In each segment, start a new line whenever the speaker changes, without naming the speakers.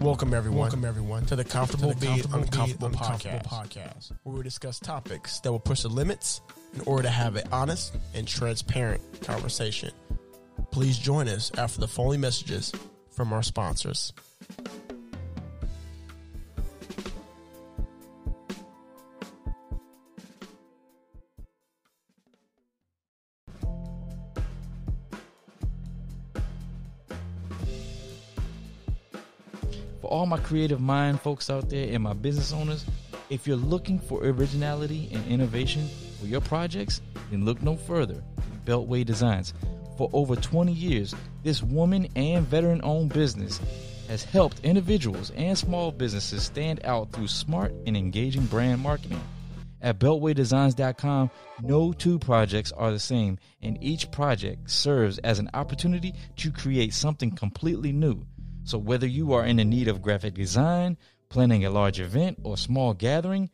Welcome everyone. Welcome everyone to the Comfortable, to the Be Uncomfortable, Uncomfortable podcast. podcast, where we discuss topics that will push the limits in order to have an honest and transparent conversation. Please join us after the following messages from our sponsors.
All my creative mind folks out there and my business owners, if you're looking for originality and innovation for your projects, then look no further. Beltway Designs. For over 20 years, this woman and veteran owned business has helped individuals and small businesses stand out through smart and engaging brand marketing. At BeltwayDesigns.com, no two projects are the same, and each project serves as an opportunity to create something completely new. So, whether you are in the need of graphic design, planning a large event, or small gathering,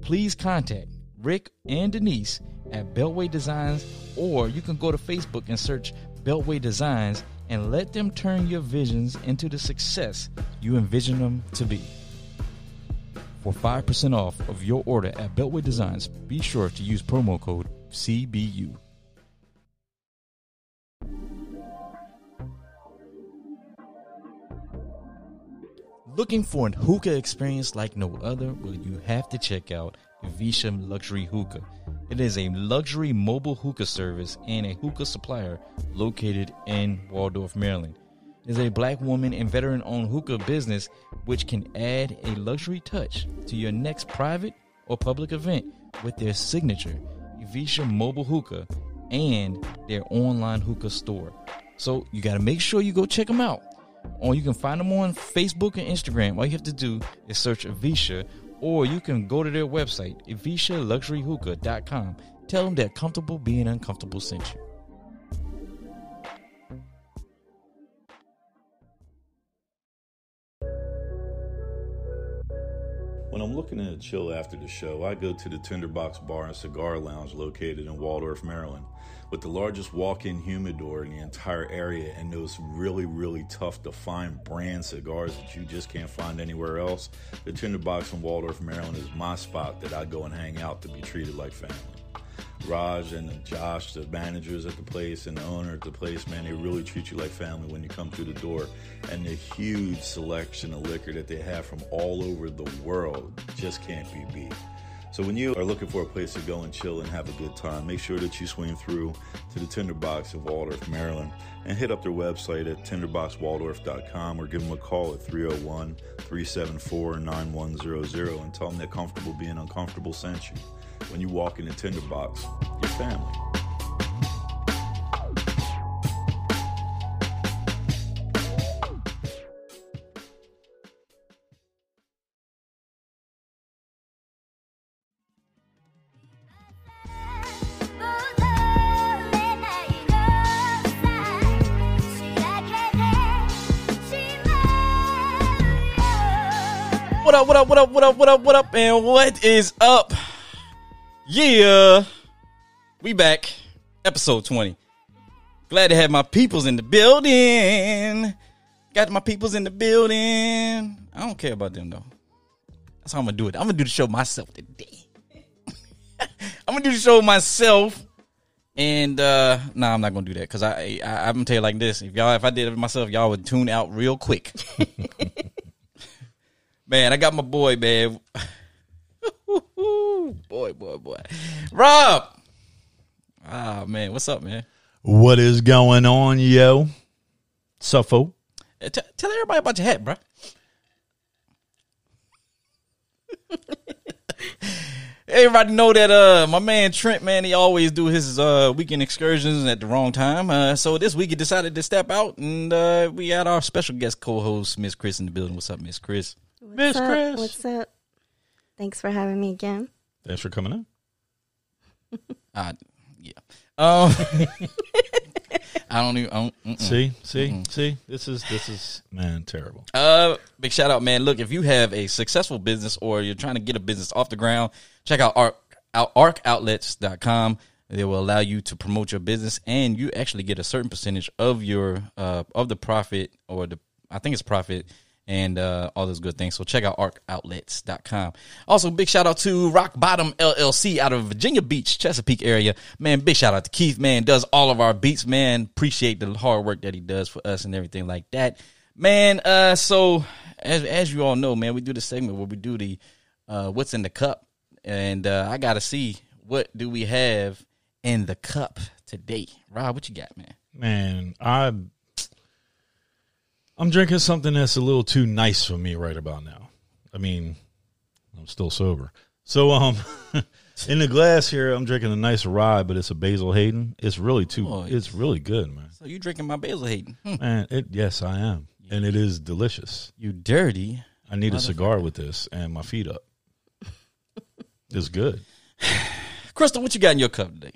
please contact Rick and Denise at Beltway Designs, or you can go to Facebook and search Beltway Designs and let them turn your visions into the success you envision them to be. For 5% off of your order at Beltway Designs, be sure to use promo code CBU. Looking for an hookah experience like no other? Well, you have to check out Avisha Luxury Hookah. It is a luxury mobile hookah service and a hookah supplier located in Waldorf, Maryland. It is a black woman and veteran owned hookah business which can add a luxury touch to your next private or public event with their signature Avisha Mobile Hookah and their online hookah store. So you got to make sure you go check them out or you can find them on Facebook and Instagram. All you have to do is search Avisha, or you can go to their website, avishaluxuryhookah.com. Tell them that Comfortable Being Uncomfortable sent you.
When I'm looking to chill after the show, I go to the Tinderbox Bar and Cigar Lounge located in Waldorf, Maryland with the largest walk-in humidor in the entire area and those really really tough to find brand cigars that you just can't find anywhere else. The tinderbox in waldorf maryland is my spot that i go and hang out to be treated like family Raj and Josh, the managers at the place and the owner at the place, man, they really treat you like family when you come through the door. And the huge selection of liquor that they have from all over the world just can't be beat. So when you are looking for a place to go and chill and have a good time, make sure that you swing through to the Tinderbox of Waldorf, Maryland, and hit up their website at tinderboxwaldorf.com or give them a call at 301 374 9100 and tell them that Comfortable Being Uncomfortable sent you. When you walk in the Tinderbox, your family.
What up, what up, what up, what up, what up, what up, and what is up? Yeah, we back. Episode 20. Glad to have my peoples in the building. Got my peoples in the building. I don't care about them though. That's how I'm gonna do it. I'm gonna do the show myself today. I'm gonna do the show myself. And uh nah, I'm not gonna do that because I, I I'm gonna tell you like this. If y'all if I did it myself, y'all would tune out real quick. Man, I got my boy, man. Boy, boy, boy. Rob. Ah, man. What's up, man?
What is going on, yo? Suffo.
T- tell everybody about your hat, bro. Everybody know that uh my man Trent, man, he always do his uh weekend excursions at the wrong time. Uh so this week he decided to step out and uh we had our special guest co-host, Miss Crys in the building. What's up, Miss Crys?
Miss? Crys.
What's up? Thanks for having me again.
Thanks for coming in.
Uh yeah. Um I don't even I don't, mm-mm.
See, see, see. This is this is man terrible.
Uh, big shout out, man. Look, if you have a successful business or you're trying to get a business off the ground, check out arc out arcoutlets.com. They will allow you to promote your business and you actually get a certain percentage of your uh of the profit or the I think it's profit and uh, all those good things. So check out arcoutlets.com. Also, big shout out to Rock Bottom LLC out of Virginia Beach, Chesapeake area. Man, big shout out to Keith, man, does all of our beats, man. Appreciate the hard work that he does for us and everything like that. Man, uh, so as as you all know, man, we do the segment where we do the uh, what's in the cup. And uh, I gotta see what do we have in the cup today. Rob, what you got, man?
Man, I I'm drinking something that's a little too nice for me right about now. I mean, I'm still sober. So um in the glass here I'm drinking a nice rye, but it's a Basil Hayden. It's really too
Oh,
it's really good, man.
So you drinking my Basil Hayden? Hmm.
Man, it yes, I am. And it is delicious.
You dirty.
I need a cigar with this and my feet up. It's good.
Crystal, what you got in your cup today?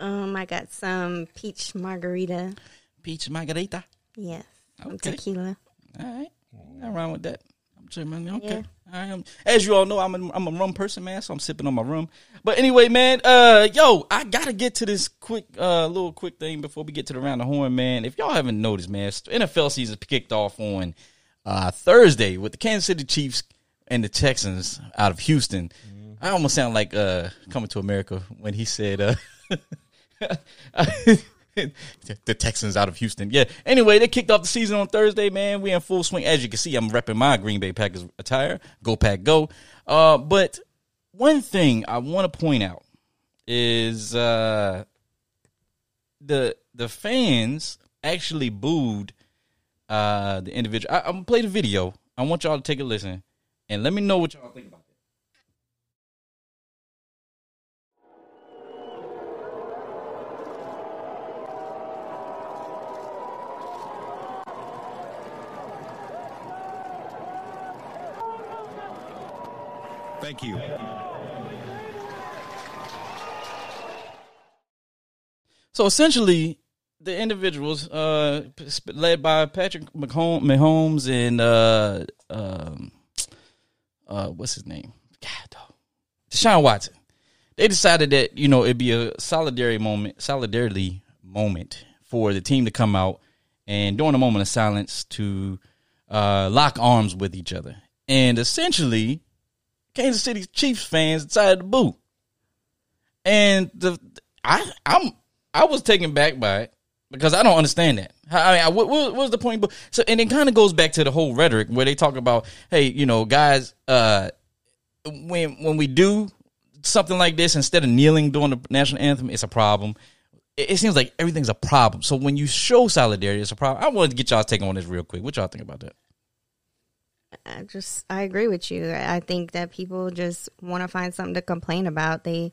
Um, I got some peach margarita.
Peach margarita.
Yes. Some
Okay.
tequila.
All right. Not wrong with that. I'm sure, man. Okay.
Yeah.
I am. As you all know, I'm a, I'm a rum person, man. So I'm sipping on my rum. But anyway, man. Uh, yo, I gotta get to this quick, uh, little quick thing before we get to the round of horn, man. If y'all haven't noticed, man, NFL season kicked off on uh Thursday with the Kansas City Chiefs and the Texans out of Houston. I almost sound like uh coming to America when he said uh the Texans out of Houston. Yeah. Anyway, they kicked off the season on Thursday, man. We in full swing. As you can see, I'm repping my Green Bay Packers attire. Go Pack Go. Uh, but one thing I want to point out is uh the the fans actually booed uh the individual. I, I'm gonna play the video. I want y'all to take a listen and let me know what y'all think about
Thank you.
So essentially, the individuals uh, led by Patrick Mahom- Mahomes and uh, um, uh, what's his name? God. Deshaun Watson. They decided that you know it'd be a solidarity moment, solidarity moment for the team to come out and during a moment of silence to uh, lock arms with each other. And essentially, Kansas City Chiefs fans decided to boo. And the I I'm I was taken back by it because I don't understand that. I mean, what, what, what's the point? So, and it kind of goes back to the whole rhetoric where they talk about, hey, you know, guys, uh, when when we do something like this, instead of kneeling during the national anthem, it's a problem. It, it seems like everything's a problem. So when you show solidarity, it's a problem. I wanted to get y'all take on this real quick. What y'all think about that?
I just I agree with you. I think that people just want to find something to complain about. They,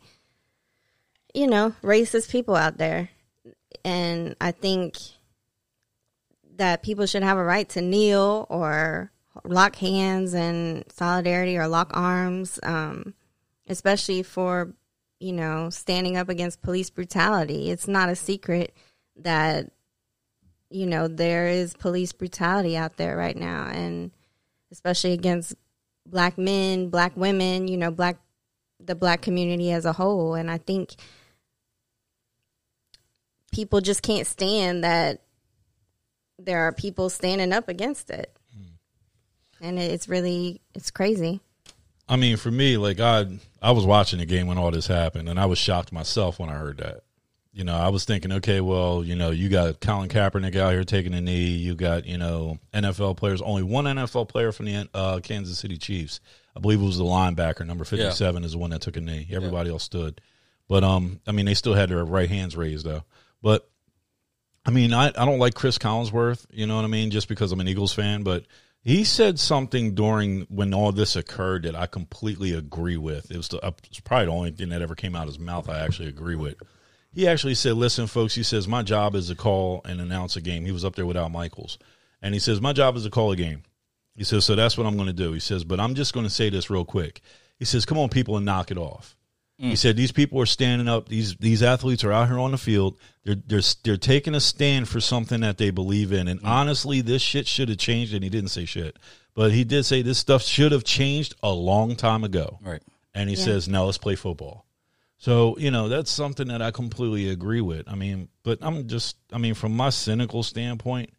you know, racist people out there, and I think that people should have a right to kneel or lock hands in solidarity or lock arms, um, especially for you know standing up against police brutality. It's not a secret that you know there is police brutality out there right now, and especially against black men, black women, you know, black the black community as a whole. And I think people just can't stand that there are people standing up against it. Hmm. And it's really it's crazy.
I mean, for me, like I I was watching the game when all this happened, and I was shocked myself when I heard that. You know, I was thinking, okay, well, you know, you got Colin Kaepernick out here taking a knee. You got, you know, NFL players. Only one NFL player from the uh, Kansas City Chiefs. I believe it was the linebacker, number fifty-seven, is the one that took a knee. Everybody else stood. But um, I mean, they still had their right hands raised though. But I mean, I, I don't like Chris Collinsworth, you know what I mean, just because I'm an Eagles fan, but he said something during when all this occurred that I completely agree with. It was, the, uh, it's probably the only thing that ever came out of his mouth I actually agree with. He actually said, "Listen, folks," he says, "My job is to call and announce a game." He was up there without Michaels, and he says, "My job is to call a game." He says, "So that's what I'm going to do." He says, "But I'm just going to say this real quick." He says, "Come on, people, and knock it off." He mm. said these people are standing up. These these athletes are out here on the field. They're they're they're taking a stand for something that they believe in. And mm. honestly, this shit should have changed. And he didn't say shit, but he did say this stuff should have changed a long time ago.
Right.
And he
Yeah.
says, "Now let's play football." So you know that's something that I completely agree with. I mean, but I'm just I mean from my cynical standpoint,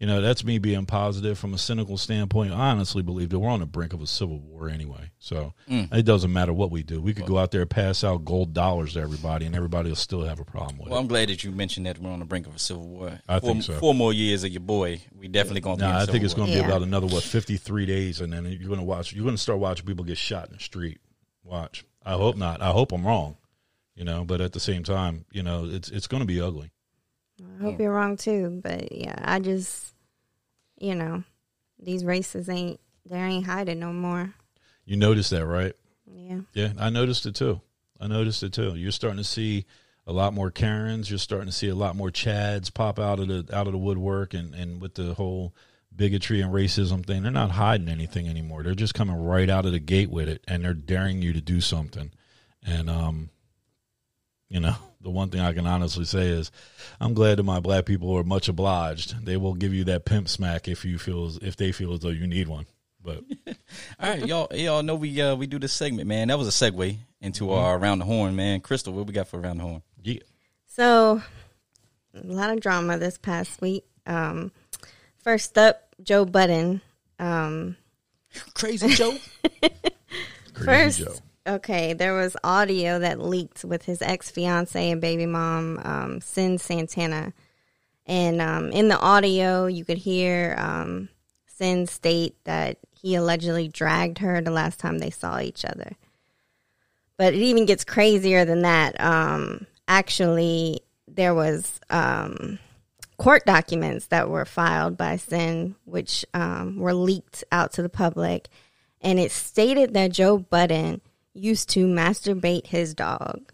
You know, that's me being positive from a cynical standpoint. I honestly believe that we're on the brink of a civil war anyway. So
Mm.
it doesn't matter what we do. We could go out there, and pass out gold dollars to everybody, and everybody will still have a problem with it.
Well,
it.
I'm glad that you mentioned that we're on the brink of a civil war.
I
four,
think so.
Four more years of your boy, we definitely gonna. be in
Nah,
a
I
civil
think it's going to be about another what fifty three days, and then you're going to watch. You're going to start watching people get shot in the street. Watch. I hope not. I hope I'm wrong. You know, but at the same time, you know, it's it's going to be ugly.
I hope you're wrong too, but yeah, I just, you know, these races ain't they ain't hiding no more.
You notice that, right?
Yeah,
Yeah, I noticed it too. I noticed it too. You're starting to see a lot more Karens. You're starting to see a lot more Chads pop out of the out of the woodwork, and and with the whole bigotry and racism thing, they're not hiding anything anymore. They're just coming right out of the gate with it, and they're daring you to do something. And um, you know, the one thing I can honestly say is, I'm glad that my black people are much obliged. They will give you that pimp smack if you feel as, if they feel as though you need one. But
All right, y'all. Y'all know we uh we do this segment, man. That was a segue into
Mm-hmm.
our around the horn, man. Crystal, what we got for around the horn?
yeah,
So, a lot of drama this past week. Um, first up, Joe Budden. Um,
Crazy Joe.
crazy
first,
Joe.
Okay, there was audio that leaked with his ex fiance and baby mom, um, Cyn Santana. And um, in the audio, you could hear um, Cyn state that he allegedly dragged her the last time they saw each other. But it even gets crazier than that. Um, actually, there was um, court documents that were filed by Cyn, which um, were leaked out to the public, and it stated that Joe Budden used to masturbate his dog.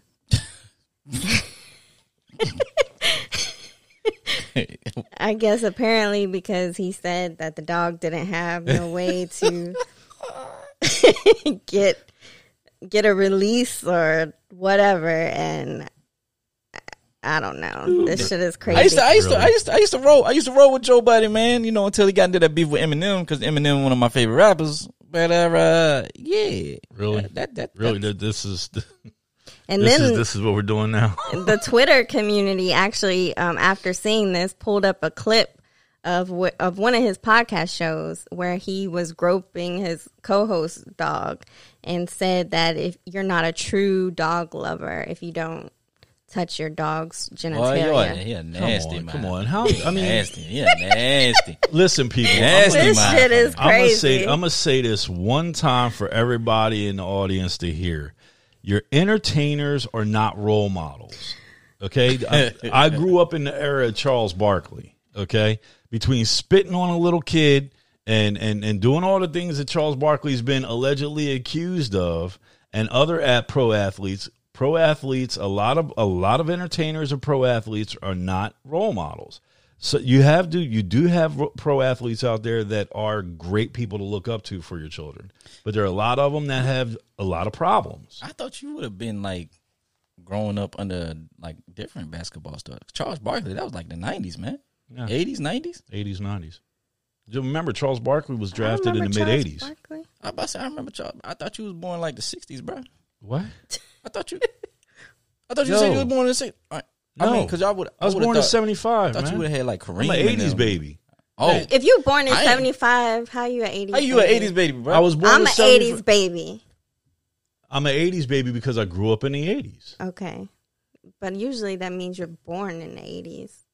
I guess apparently because he said that the dog didn't have no way to get get a release or whatever, and I don't know. This shit is crazy.
I used to, I used to, I used to, I used to roll, I used to roll with Joe Budden, man. You know, until he got into that beef with Eminem, because Eminem one of my favorite rappers. But uh, yeah,
Really?
that that, that
Really, th- this is
and
this
then
is this is what we're doing now.
the Twitter community actually, um, after seeing this, pulled up a clip of wh- of one of his podcast shows where he was groping his co-host dog and said that if you're not a true dog lover if you don't touch your dog's
Boy,
genitalia.
you're, you're
Come on,
man.
come on. How I mean,
nasty, yeah, nasty.
listen, people. I'm
Nasty,
gonna,
this
man.
shit is
I'm gonna
crazy.
say I'm gonna say this one time for everybody in the audience to hear. Your entertainers are not role models. Okay, I, I grew up in the era of Charles Barkley. Okay, between spitting on a little kid and and and doing all the things that Charles Barkley's been allegedly accused of, and other at pro athletes. Pro athletes, a lot of a lot of entertainers and pro athletes are not role models. So you have to you do have pro athletes out there that are great people to look up to for your children, but there are a lot of them that have a lot of problems.
I thought you would have been like growing up under like different basketball stars. Charles Barkley, that was like the nineties, man.
Yeah.
Eighties, nineties.
Eighties, nineties. Do you Remember, Charles Barkley was
I
drafted in the mid eighties.
I about to say, I remember Charles. I thought you was born like the sixties, bro.
What?
I thought you. I thought you
Yo.
said you was born in the sixties. I
No,
mean, because I would.
I was
would've
born in
thought,
seventy
I
five.
thought you would have had like Kareem.
I'm an
and
eighties
them.
baby.
Oh,
If you were born in
I ain't-
seventy five, how you an eighties?
how you an eighties baby, bro?
I was born
I'm
in
an
70
eighties baby.
I'm an eighties baby because I grew up in the eighties.
Okay, but usually that means you're born in the eighties.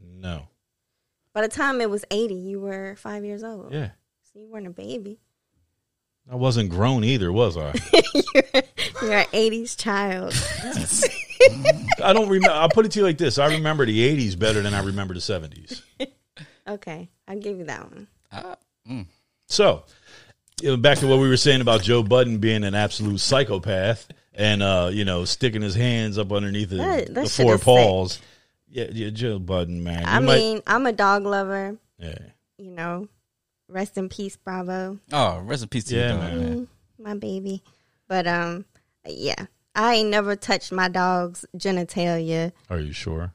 No.
By the time it was eighty, you were five years old.
Yeah.
So you weren't a baby.
I wasn't grown either, was I?
you're, you're an eighties child.
I don't remember. I'll put it to you like this: I remember the '80s better than I remember the '70s.
okay, I'll give you that one.
Ah, mm.
So, you know, back to what we were saying about Joe Budden being an absolute psychopath and uh, you know sticking his hands up underneath the,
That- that
the four
is sick.
paws. Yeah, yeah, Joe Budden, man.
I
You might-
mean, I'm a dog lover.
yeah,
You know, rest in peace, Bravo.
Oh, rest in peace to
Yeah,
your dog,
man.
man.
Mm, my baby. But um, yeah, I ain't never touched my dog's genitalia
are you sure?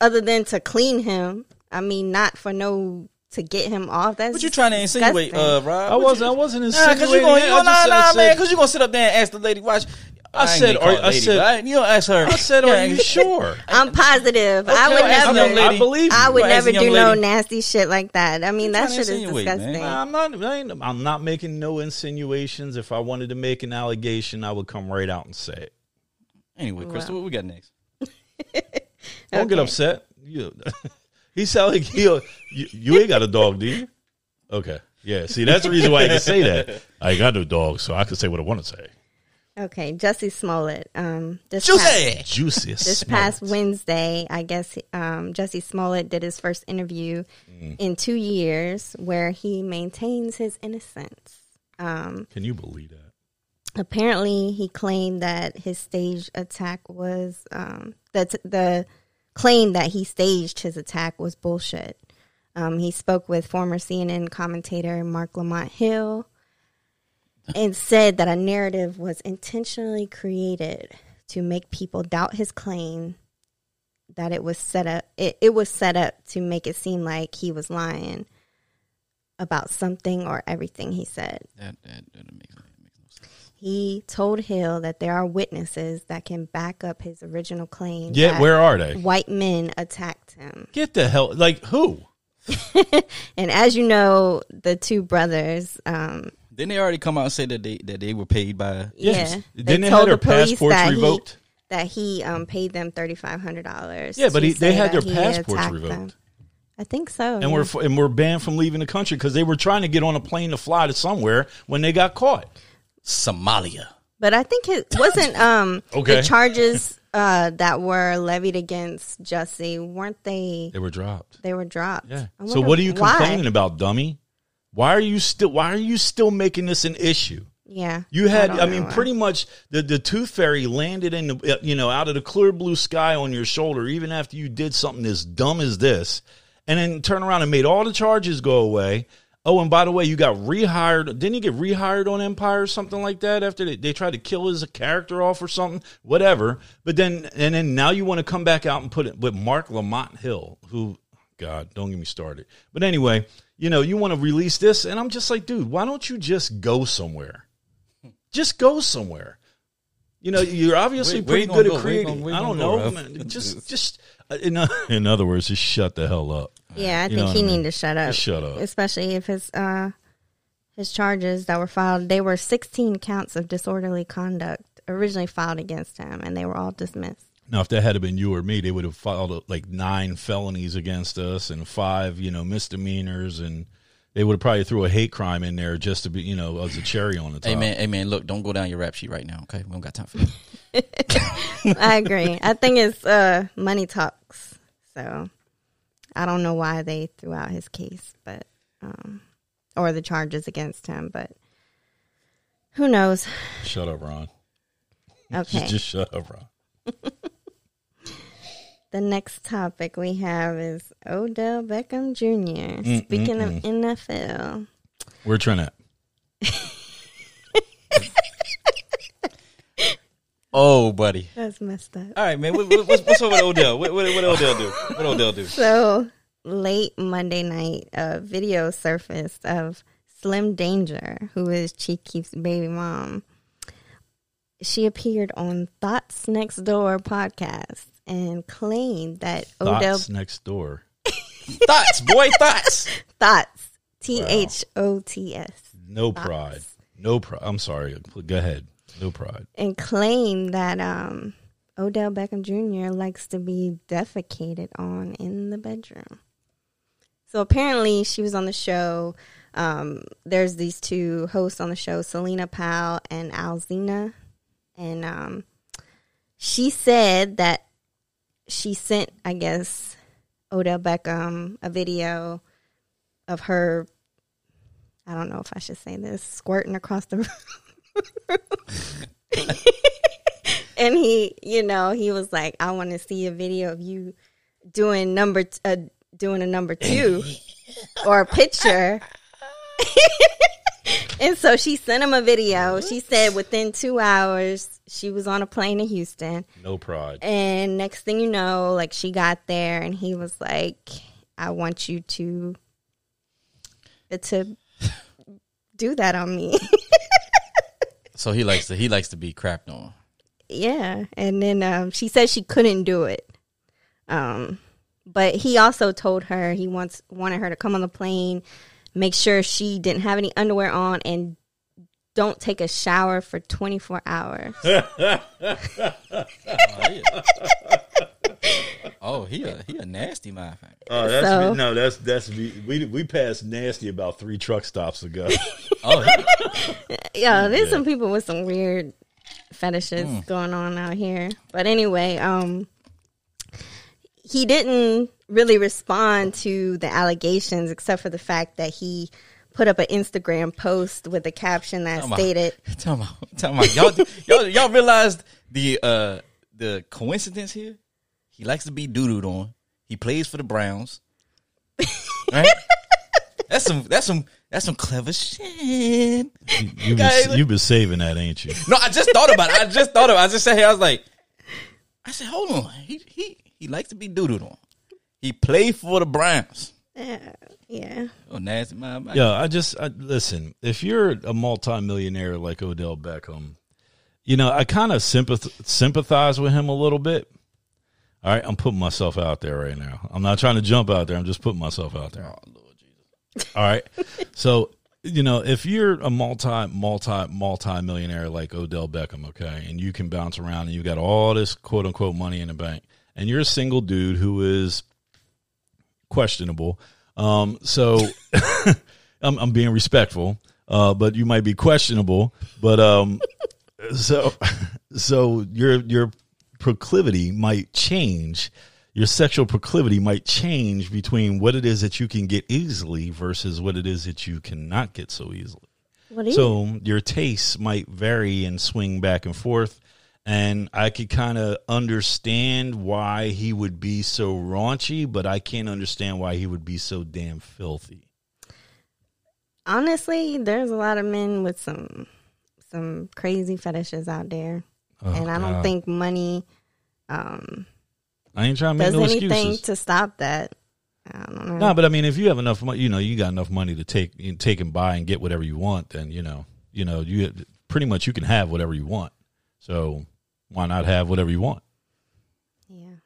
other than to clean him. I mean, not for no to get him off. That's
What you trying to insinuate,
disgusting.
uh, Rob?
I wasn't. I wasn't
Nah, cause you
insinuating.
gonna,
it.
you gonna,
just
nah, nah, man, cause you gonna sit up there and ask the lady, watch.
I
ain't
said, are,
her
I said,
but I- you know, ask her.
I said, are you sure?
I'm positive. I would
well, ask the young
never.
lady.
I believe you.
I would
Well, ask
never
the young
do no nasty shit like that. I mean, that
trying to
shit is
insinuate, man?
disgusting.
Nah, I'm not. I ain't- I'm not making no insinuations. If I wanted to make an allegation, I would come right out and say it.
Anyway, Crystal, what we got next?
Don't get upset. You, he sound like he. You, you ain't got a dog, do you? Okay. Yeah. See, that's the reason why I can say that. I got no dog, so I can say what I want to say.
Okay, Jussie Smollett. Um, this past,
Juicy.
Juiciest.
this past Wednesday, I guess um, Jussie Smollett did his first interview
Mm.
in two years, where he maintains his innocence. Um,
Can you believe that?
apparently, he claimed that his stage attack was um, that the claim that he staged his attack was bullshit. Um, he spoke with former CNN commentator Marc Lamont Hill and said that a narrative was intentionally created to make people doubt his claim that it was set up it, it was set up to make it seem like he was lying about something or everything he said.
That, that, that makes, makes no sense.
He told Hill that there are witnesses that can back up his original claim.
Yeah.
that
Where are they?
white men attacked him.
Get the hell. Like who?
And as you know, the two brothers, um,
Didn't they already come out and say that they that they were paid by?
Yes.
yeah,
Didn't they have their
the police
passports
that
revoked?
He, that he um, paid them thirty five hundred dollars.
Yeah, but he, they had their passports revoked.
I think so.
and we're and we're banned from leaving the country because they were trying to get on a plane to fly to somewhere when they got caught.
Somalia.
but I think it wasn't um
Okay.
the charges uh, that were levied against Jussie weren't they?
They were dropped.
They were dropped.
Yeah. So what are you
why.
complaining about, dummy? Why are you still Why are you still making this an issue?
Yeah,
You had,
don't
I, mean,
why.
pretty much the the tooth fairy landed in the, uh, you know, out of the clear blue sky on your shoulder, even after you did something as dumb as this, and then turn around and made all the charges go away. Oh, and by the way, you got rehired. Didn't he get rehired on Empire or something like that after they, they tried to kill his character off or something? Whatever. But then, and then now you want to come back out and put it with Marc Lamont Hill, who, God, don't get me started. But anyway, you know, you want to release this, and I'm just like, dude, why don't you just go somewhere? Just go somewhere. You know, you're obviously
Where- where you
pretty good
gonna
at
go? Where you
creating.
gonna-
I don't know,
go,
man. Just, just uh, in, o- in other words, just shut the hell up.
Yeah, I
You
think he
I mean?
need to shut up.
Just shut up.
Especially if his uh his charges that were filed, they were 16 counts of disorderly conduct originally filed against him, and they were all dismissed.
Now, if that had been you or me, they would have filed like nine felonies against us and five, you know, misdemeanors, and they would have probably threw a hate crime in there just to be, you know, as a cherry on the top.
Hey man, hey man, look, don't go down your rap sheet right now, okay? We don't got time for that.
I agree. I think it's uh money talks. So I don't know why they threw out his case, but um or the charges against him, but who knows?
Shut up, Ron.
Okay.
Just, just shut up, Ron.
The next topic we have is Odell Beckham Jr. Mm, mm, Speaking of mm. NFL,
We're trying to.
oh, buddy.
that's messed up.
All right, man. What, what, what's, what's up with Odell? What, what, what Odell do? What Odell do?
So late Monday night, a video surfaced of Slim Danger, who is Chief Keef's baby mom. She appeared on Thoughts Next Door podcast and claimed that Odell
Thoughts next door.
Thoughts, boy, thoughts.
Thoughts T H O T S
No pride. No pride. I'm sorry. Go ahead. No pride.
and claimed that um, Odell Beckham Jr. likes to be defecated on in the bedroom. So apparently, she was on the show. Um, there's these two hosts on the show, Selena Powell and Alzina, and um, she said that she sent, I guess, Odell Beckham a video of her. I don't know if I should say this, squirting across the room. and he, you know, he was like, "I want to see a video of you doing number t- uh, doing a number two or a picture." and so she sent him a video. She said within two hours she was on a plane to Houston.
No pride.
And next thing you know, like she got there and he was like, I want you to to do that on me.
So he likes to he likes to be crapped on.
Yeah, and then um, she said she couldn't do it. Um, but he also told her he wants wanted her to come on the plane, make sure she didn't have any underwear on, and don't take a shower for 24 hours.
Oh, he a he a nasty motherfucker.
Oh, that's
So-
no, that's that's we we passed nasty about three truck stops ago.
Oh, he-
yeah, there's some people with some weird fetishes
Mm.
going on out here. But anyway, um, he didn't really respond to the allegations except for the fact that he put up an Instagram post with a caption that
Come on.
stated,
Tell me, tell me, y'all, y'all, y'all realized the uh the coincidence here? He likes to be doo-dooed on. He plays for the Browns. Right? that's some. That's some. That's some clever shit.
You've
Guys-
been, you've been saving that, ain't you?
No, I just thought about it. I just thought of. it. I just sat here. I was like, I said, hold on. He he he likes to be doo-dooed on. He played for the Browns.
uh, "Yeah,
Oh, nasty man.
Yeah, I just I, listen. If you're a multimillionaire like Odell Beckham, you know I kind of sympath- sympathize with him a little bit. All right, I'm putting myself out there right now. I'm not trying to jump out there. I'm just putting myself out there.
Oh Lord Jesus.
All right. So, you know, if you're a multi, multi, multi millionaire like Odell Beckham, okay, and you can bounce around and you've got all this quote unquote money in the bank, and you're a single dude who is questionable. Um, so I'm, I'm being respectful, uh, but you might be questionable. But um, so so your your proclivity might change. Your sexual proclivity might change between what it is that you can get easily versus what it is that you cannot get so easily.
what you?"
So your tastes might vary and swing back and forth. And I could kind of understand why he would be so raunchy, but I can't understand why he would be so damn filthy.
Honestly, there's a lot of men with some some crazy fetishes out there,
Oh,
and I don't
God.
think money um,
I ain't trying to make no
anything
excuses.
to stop that. I don't.
No, but I mean, if you have enough money, you know, you got enough money to take, you take and buy and get whatever you want, then you know, you know, you pretty much you can have whatever you want. So why not have whatever you want?
yeah.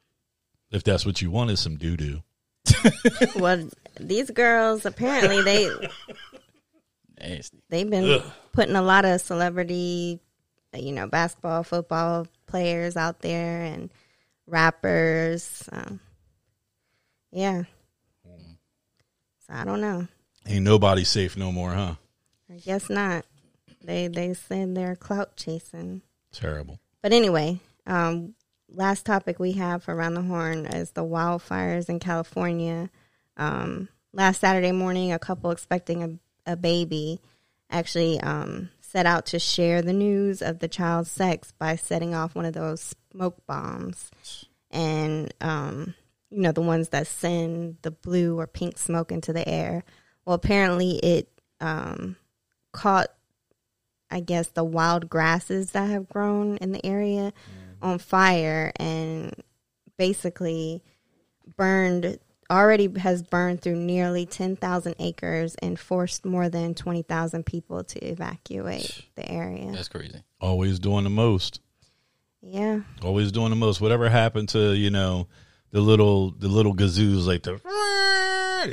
If that's what you want, is some doo doo.
well, these girls apparently they
Nasty.
they've been putting a lot of celebrity, you know, basketball, football players out there and rappers. Um, yeah. So I don't know.
Ain't nobody safe no more, huh?
I guess not. They they said they're clout chasing.
Terrible.
But anyway, um, last topic we have for Around the Horn is the wildfires in California. Um, last Saturday morning, a couple expecting a, a baby actually um, set out to share the news of the child's sex by setting off one of those smoke bombs. And, um, you know, the ones that send the blue or pink smoke into the air. Well, apparently it um, caught I guess the wild grasses that have grown in the area mm. on fire and basically burned already has burned through nearly 10,000 acres and forced more than 20,000 people to evacuate the area.
That's crazy.
Always doing the most.
Yeah.
Always doing the most. Whatever happened to you know the little the little gazoos like the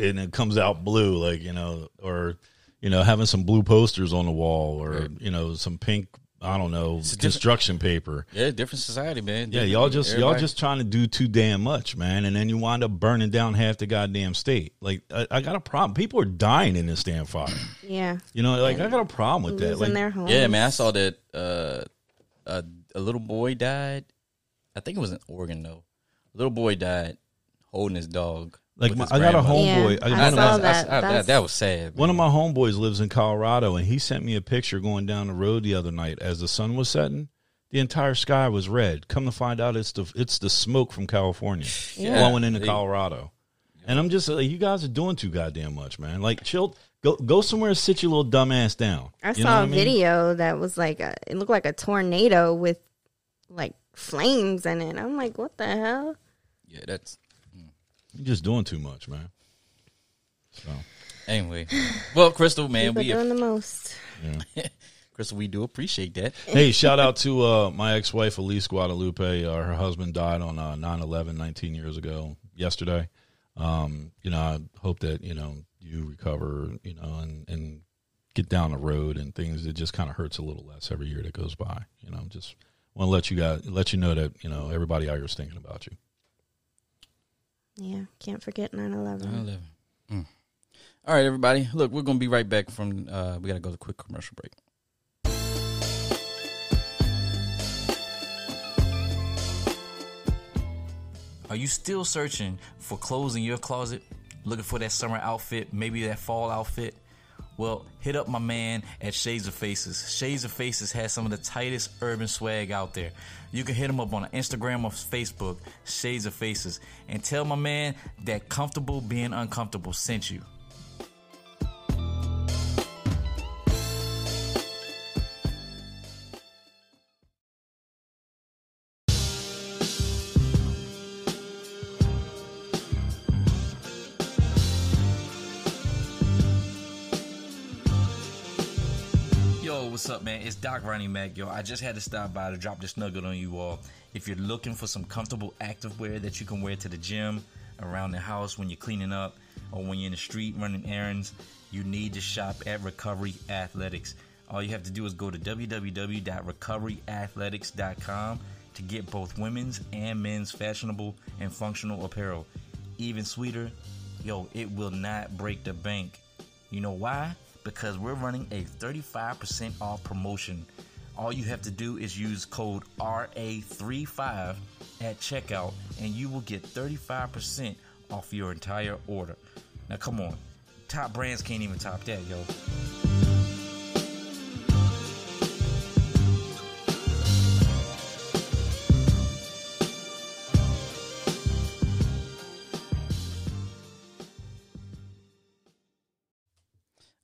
and it comes out blue like you know or you know having some blue posters on the wall or you know some pink I don't know, construction paper.
Yeah, different society, man.
Yeah, y'all just y'all just trying to do too damn much, man, and then you wind up burning down half the goddamn state. Like I, I got a problem. People are dying in this damn fire.
Yeah.
You know, like I got a problem with that.
Losing
Like
their homes.
Yeah, man. I saw that uh, a a little boy died. I think it was in Oregon though. A little boy died holding his dog.
Like my, I got a homeboy.
Yeah,
I,
I
one,
saw
my,
that.
I- I-
That's-
that was sad.
one of my homeboys lives in Colorado, and he sent me a picture going down the road the other night as the sun was setting. The entire sky was red. Come to find out, it's the it's the smoke from California
Yeah.
blowing into
Hey.
Colorado. And I'm just like, you guys are doing too goddamn much, man. Like, chill, go go somewhere, and sit your little dumb ass down.
I
You know
saw
what
a
I mean?
video that was like a, it looked like a tornado with like flames in it. I'm like, what the hell?
yeah, that's
You're just doing too much, man. So,
anyway. Well, Crystal, man,
People
we
doing the most.
yeah.
Crystal, we do appreciate that.
Hey, shout out to uh, my ex-wife Elise Guadalupe. Uh, her husband died on uh, 9/11 19 years ago yesterday. Um, you know, I hope that you know you recover, you know, and and get down the road and things. It just kind of hurts a little less every year that goes by. You know, just want to let you guys let you know that you know everybody out here is thinking about you.
Yeah, can't forget 9/11.
9/11. Mm. All right, everybody. Look, we're gonna be right back from. Uh, we gotta go to a quick commercial break. Are you still searching for clothes in your closet? Looking for that summer outfit, maybe that fall outfit? Well, hit up my man at Shades of Faces. Shades of Faces has some of the tightest urban swag out there. You can hit him up on Instagram or Facebook, Shades of Faces, and tell my man that Comfortable Being Uncomfortable sent you. What's up, man? It's Doc Ronnie Mac, yo. I just had to stop by to drop this nugget on you all. If you're looking for some comfortable activewear that you can wear to the gym, around the house when you're cleaning up, or when you're in the street running errands, you need to shop at Recovery Athletics. All you have to do is go to www.recoveryathletics.com to get both women's and men's fashionable and functional apparel. Even sweeter, yo, it will not break the bank. You know why? Because we're running a 35% off promotion. All you have to do is use code RA35 at checkout and you will get 35% off your entire order. Now, come on. Top brands can't even top that, yo.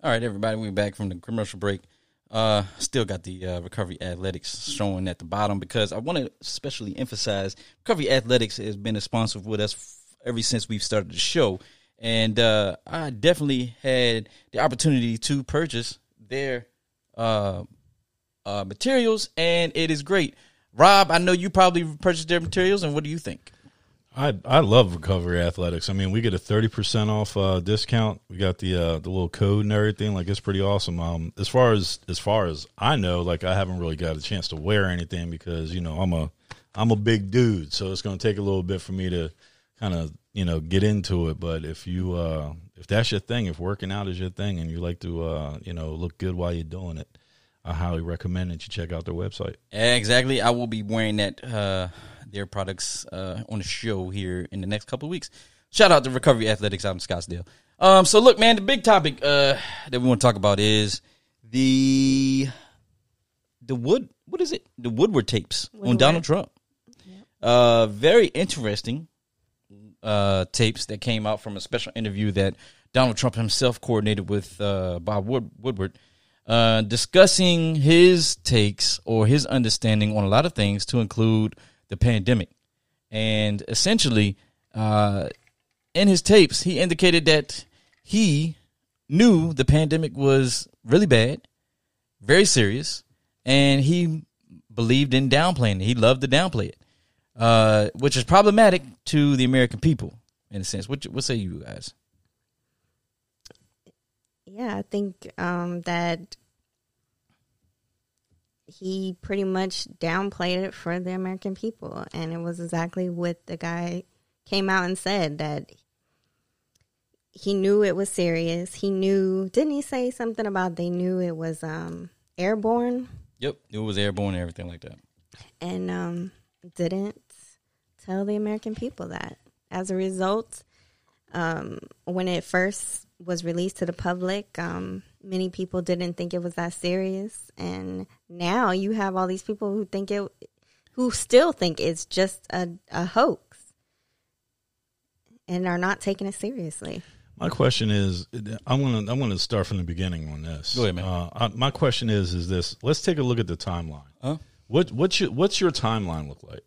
All right, everybody, we're back from the commercial break. Uh, still got the uh, recovery athletics showing at the bottom because I want to especially emphasize recovery athletics has been a sponsor with us f- ever since we've started the show, and uh, I definitely had the opportunity to purchase their uh, uh, materials, and it is great. Rob, I know you probably purchased their materials, and what do you think?
I I love recovery athletics. I mean, we get a thirty percent off uh, discount. We got the uh, the little code and everything. Like it's pretty awesome. Um, as far as as far as I know, like I haven't really got a chance to wear anything because you know I'm a I'm a big dude, so it's going to take a little bit for me to kind of you know get into it. But if you uh, if that's your thing, if working out is your thing, and you like to uh, you know look good while you're doing it, I highly recommend that you check out their website.
Exactly. I will be wearing that uh, their products uh, on the show here in the next couple of weeks. Shout out to Recovery Athletics out in Scottsdale. Um, so look, man, the big topic uh, that we want to talk about is the the wood. What is it? The Woodward tapes on Donald Trump. Uh, very interesting uh, tapes that came out from a special interview that Donald Trump himself coordinated with uh, Bob Wood- Woodward, uh, discussing his takes or his understanding on a lot of things, to include the pandemic. And essentially, uh, in his tapes, he indicated that he knew the pandemic was really bad, very serious, and he believed in downplaying it. He loved to downplay it, uh, which is problematic to the American people in a sense. What what say you guys?
Yeah, I think um, that he pretty much downplayed it for the American people, and it was exactly what the guy came out and said that he knew it was serious. He knew, didn't he say something about they knew it was um, airborne
Yep, it was airborne and everything like that.
and um, didn't tell the American people that. As a result, um, when it first was released to the public, um, many people didn't think it was that serious, and now you have all these people who think it, who still think it's just a, a hoax, and are not taking it seriously.
My question is, I'm gonna I'm gonna start from the beginning on this.
Go ahead, man.
Uh, I, my question is, is this? Let's take a look at the timeline.
Huh?
What what's your what's your timeline look like?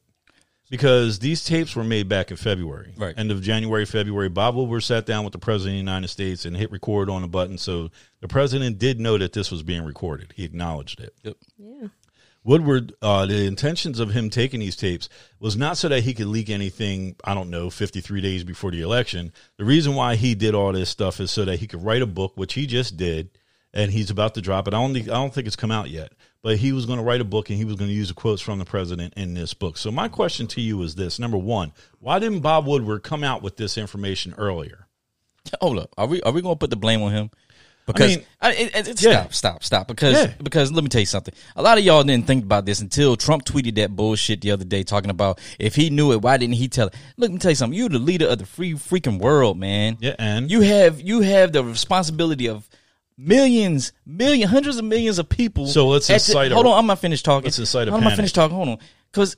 Because these tapes were made back in February,
Right.
End of January, February. Bob Woodward sat down with the president of the United States and hit record on a button. So the president did know that this was being recorded. He acknowledged it.
Yep.
Yeah.
Woodward, uh, the intentions of him taking these tapes was not so that he could leak anything, I don't know, 53 days before the election. The reason why he did all this stuff is so that he could write a book, which he just did, and he's about to drop it. I don't, think, I don't think it's come out yet, but he was going to write a book and he was going to use the quotes from the president in this book. So, my question to you is this number one, why didn't Bob Woodward come out with this information earlier?
Oh, Hold up. Are we are we gonna put the blame on him? Because
mean,
I it, it,
yeah.
stop, stop, stop. Because
Yeah.
because let me tell you something. A lot of y'all didn't think about this until Trump tweeted that bullshit the other day, talking about if he knew it, why didn't he tell it? Look, let me tell you something. You're the leader of the free freaking world, man.
Yeah, and?
you have you have the responsibility of millions, million, hundreds of millions of people.
So let's
at the-
a-
hold on, I'm not finished talking.
let's incite a
Hold on, I'm not finished talking. Hold on, because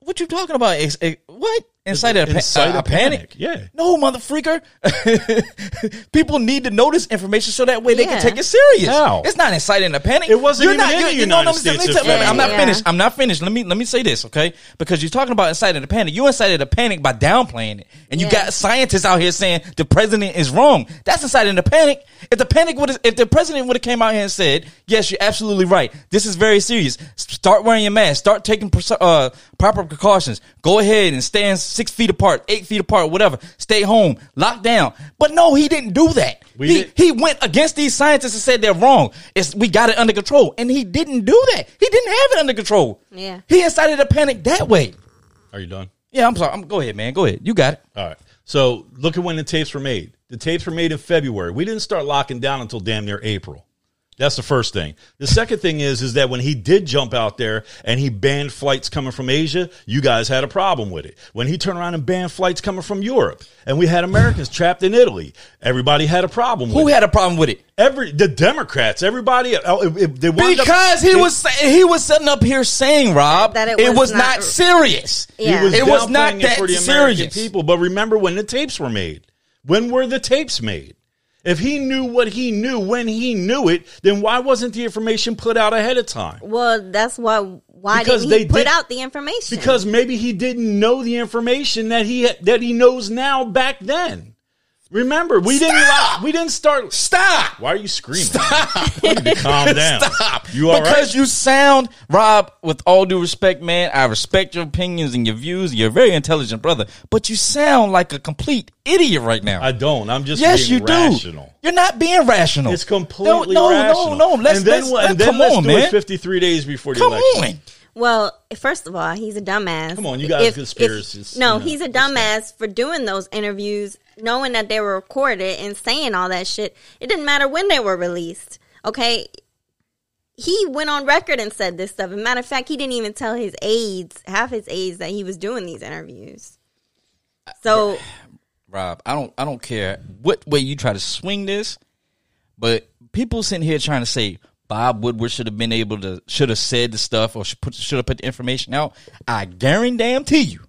what you're talking about? Is, eh, what incite a, pa-
Incite
a,
a
a panic?
panic, yeah.
No, mother freaker. People need to know this information so that way they
Yeah.
can take it serious.
How?
It's not inciting a panic.
It wasn't even in the
you're-
United
let me-
States
let me
in
tell- let I'm not
February.
finished. I'm not finished. Let me let me say this, okay? Because you're talking about inciting a panic. You incited a panic by downplaying it, and you
Yeah.
got scientists out here saying the president is wrong. That's inciting a panic. If the panic would, if the president would have came out here and said, "Yes, you're absolutely right. This is very serious. Start wearing your mask. Start taking pres- uh, proper precautions. Go ahead and stand six feet apart, eight feet apart, whatever. Stay home. Lock down." But no, he didn't do that.
We
he
did-
he went against these scientists and said they're wrong. It's we got it under control, and he didn't do that. He didn't have it under control.
Yeah.
he incited a panic that way.
Are you done?
Yeah, I'm sorry. I'm, go ahead, man. Go ahead. You got it.
All right. So look at when the tapes were made. The tapes were made in February. We didn't start locking down until damn near April. That's the first thing. The second thing is is that when he did jump out there and he banned flights coming from Asia, you guys had a problem with it. When he turned around and banned flights coming from Europe, and we had Americans trapped in Italy, everybody had a problem with
Who
it.
had a problem with it?
Every the Democrats, everybody, uh, it- it- they wound up-
Because he
they-
was he was sitting up here saying, Rob,
That
it,
it
was,
was
not,
not-
serious.
Yeah.
He was
It was not that
for the American
serious.
people. But remember when the tapes were made? When were the tapes made? If he knew what he knew when he knew it, then why wasn't the information put out ahead of time?
Well, that's why. Why
Because
didn't he
they
put
did-
out the information?
Because maybe he didn't know the information that he that he knows now back then. Remember, we didn't
Stop!
we didn't start.
Stop.
Why are you screaming? You need to calm down.
Stop.
You all
because
right?
you sound, Rob, with all due respect, man, I respect your opinions and your views. You're a very intelligent brother, but you sound like a complete idiot right now.
I don't. I'm just
yes,
being
you
rational.
do. You're not being rational.
It's completely
no, no,
rational.
No, no, Let's,
and then,
let's,
and
let's-
then
come
let's
on,
do
man.
it 53 days before the
come
election.
on.
Well, first of all, he's a dumbass.
Come on, you guys conspiracists,
no,
you know,
he's a dumbass for doing those interviews, knowing that they were recorded and saying all that shit. It didn't matter when they were released. Okay. He went on record and said this stuff. As matter of fact, he didn't even tell his aides, half his aides, that he was doing these interviews. So
Rob, I don't I don't care what way you try to swing this, but people sitting here trying to say Bob Woodward should have been able to should have said the stuff or should put should have put the information out. I guarantee you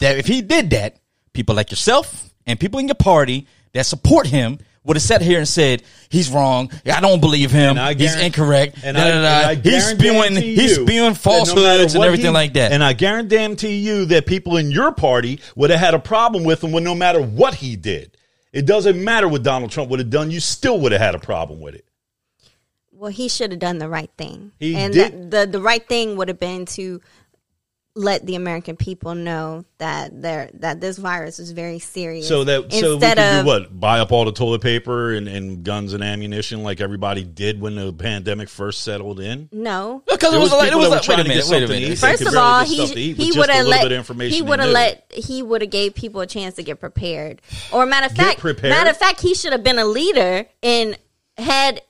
that if he did that, people like yourself and people in your party that support him would have sat here and said he's wrong. I don't believe him.
And I
he's incorrect.
And
da,
I,
da,
and
da.
I
he's spewing
guarantee
he's spewing
that no
falsehoods and everything
he-
like that.
And I guarantee you that people in your party would have had a problem with him, no matter what he did. It doesn't matter what Donald Trump would have done; you still would have had a problem with it.
Well, he should have done the right thing.
He
and
did-
The, the the right thing would have been to let the American people know that there that this virus is very serious.
So that so we
Instead
could
of
do what? Buy up all the toilet paper and, and guns and ammunition like everybody did when the pandemic first settled in.
no.
because it was,
was
like it was like
trying
wait a
to
minute,
get
wait a
something
minute.
First of all, he
stuff to eat with
he would have let
bit of information
he would have let he would have gave people a chance to get prepared. Or matter of fact, matter of fact, he should have been a leader and had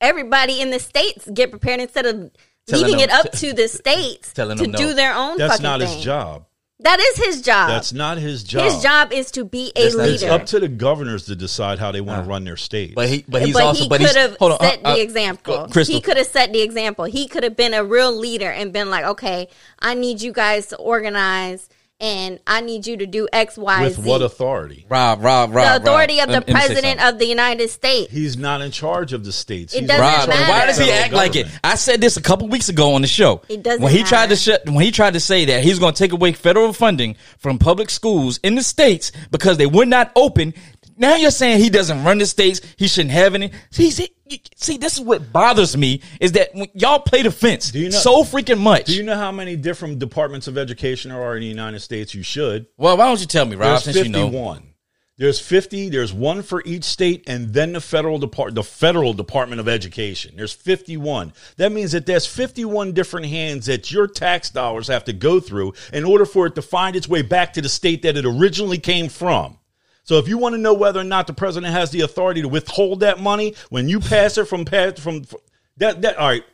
everybody in the states get prepared instead of
Telling
leaving
them-
it up to the states to
them no.
do their own. Thing.
That's
fucking
not
thing.
his job.
That is his job.
That's not his job.
His job is to be a
That's not
It's
leader.
up to the governors to decide how they want to run their state.
But he, but he's
but
also,
he
but
could have
hold on,
set
uh, uh,
the example.
Crystal.
He could have set the example. He could have been a real leader and been like, okay, I need you guys to organize and I need you to do X, Y,
With
Z.
what authority?
Rob, Rob, Rob.
the
Rob.
authority of the
Let me say
president
something.
of the United States.
He's not in charge of the states.
It
He's
doesn't
charge
matter.
of
why
the
does he
federal
act like it?
government.
I said this a couple weeks ago on the show.
It doesn't
when he tried to
matter.
shut, when he tried to say that he's going to take away federal funding from public schools in the states because they would not open. Now you're saying he doesn't run the states. He shouldn't have any. See, see, see, this is what bothers me is that when y'all play the fence
Do you know-
so freaking much.
Do you know how many different departments of education there are in the United States? You should.
well, why don't you tell me, Rob?
There's
Since you know,
51. There's 50. There's one for each state, and then the federal depart the federal Department of Education. There's 51. That means that there's 51 different hands that your tax dollars have to go through in order for it to find its way back to the state that it originally came from. So if you want to know whether or not the president has the authority to withhold that money when you pass it from pass from that that all right.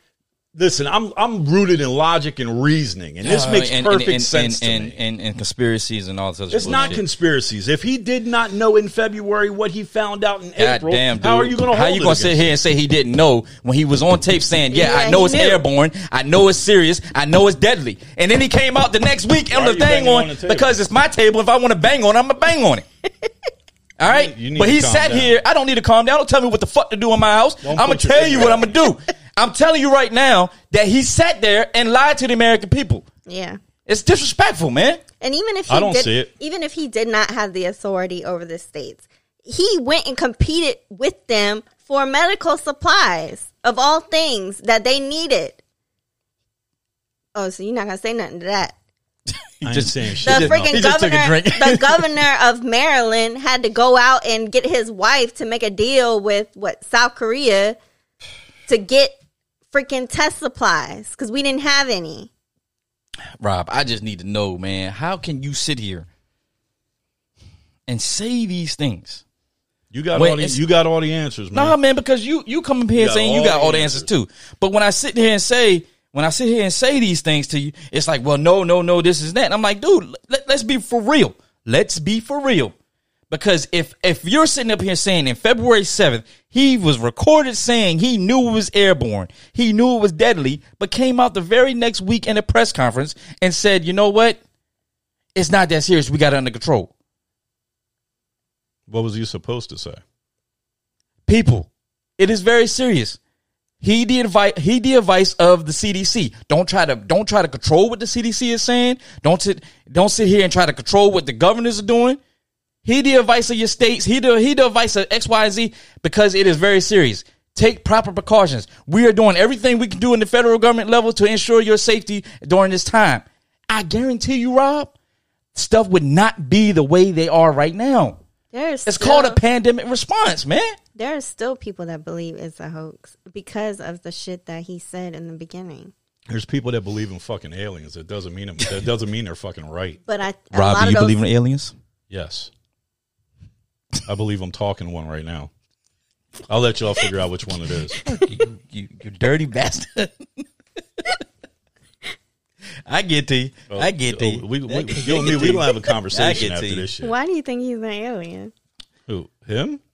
Listen, I'm I'm rooted in logic and reasoning, and this
Uh,
makes
and-
perfect
and, and,
sense
and,
to
and,
me.
and, and conspiracies and all this other
It's not conspiracies. If he did not know in February what he found out in
God
April,
damn,
how are you going to
How
hold
you gonna sit here and say he didn't know when he was on tape saying, "Yeah,
Yeah,
I know it's
knew.
airborne, I know it's serious, I know it's deadly," and then he came out the next week
and
the
you
thing
banging
on,
on the
because it's my table. If I want to bang on, it, I'm gonna bang on it. All right,
You need
but
to
he
calm
sat
down.
here. I don't need to calm down. Don't tell me what the fuck to do in my house.
Don't
I'm gonna tell you
finger
what. I'm gonna do. I'm telling you right now that he sat there and lied to the American people.
Yeah.
It's disrespectful, man.
And even if he
I don't
did,
see it.
even if he did not have the authority over the states, he went and competed with them for medical supplies of all things that they needed. Oh, so you're not gonna say nothing to that?
I ain't
just-
saying
The
shit.
just-
freaking
he took a
governor,
drink.
the governor of Maryland had to go out and get his wife to make a deal with what South Korea to get freaking test supplies because we didn't have any.
Rob, I just need to know, man, how can you sit here and say these things?
You got
Wait,
all the, you got all the answers, man.
Nah, man, because you you come up here
You got
saying you got all
the
the answers too. But when I sit here and say when I sit here and say these things to you, it's like, well, no, no, no, this is that. And I'm like, dude, let, let's be for real. Let's be for real. Because if if you're sitting up here saying in February 7th, he was recorded saying he knew it was airborne, he knew it was deadly, but came out the very next week in a press conference and said, you know what? It's not that serious. We got it under control.
what was he supposed to say?
people it is very serious he the advice he the advice of the cdc don't try to don't try to control what the cdc is saying don't sit don't sit here and try to control what the governors are doing he the advice of your states he the he the advice of x y and z because it is very serious take proper precautions we are doing everything we can do in the federal government level to ensure your safety during this time i guarantee you rob stuff would not be the way they are right now
There's
it's
still,
called a pandemic response man
There are still people that believe it's a hoax because of the shit that he said in the beginning.
There's people that believe in fucking aliens. That doesn't mean that doesn't mean they're fucking right.
But I,
Rob, do you
those,
believe in aliens?
Yes, I believe I'm talking one right now. I'll let y'all figure out which one it is.
you, you, you dirty bastard. I get to you. Oh, I get to
Oh,
you.
We, we, you and me, we gonna have a conversation
I get to
after this shit.
Why do you think he's an alien?
Who? Him?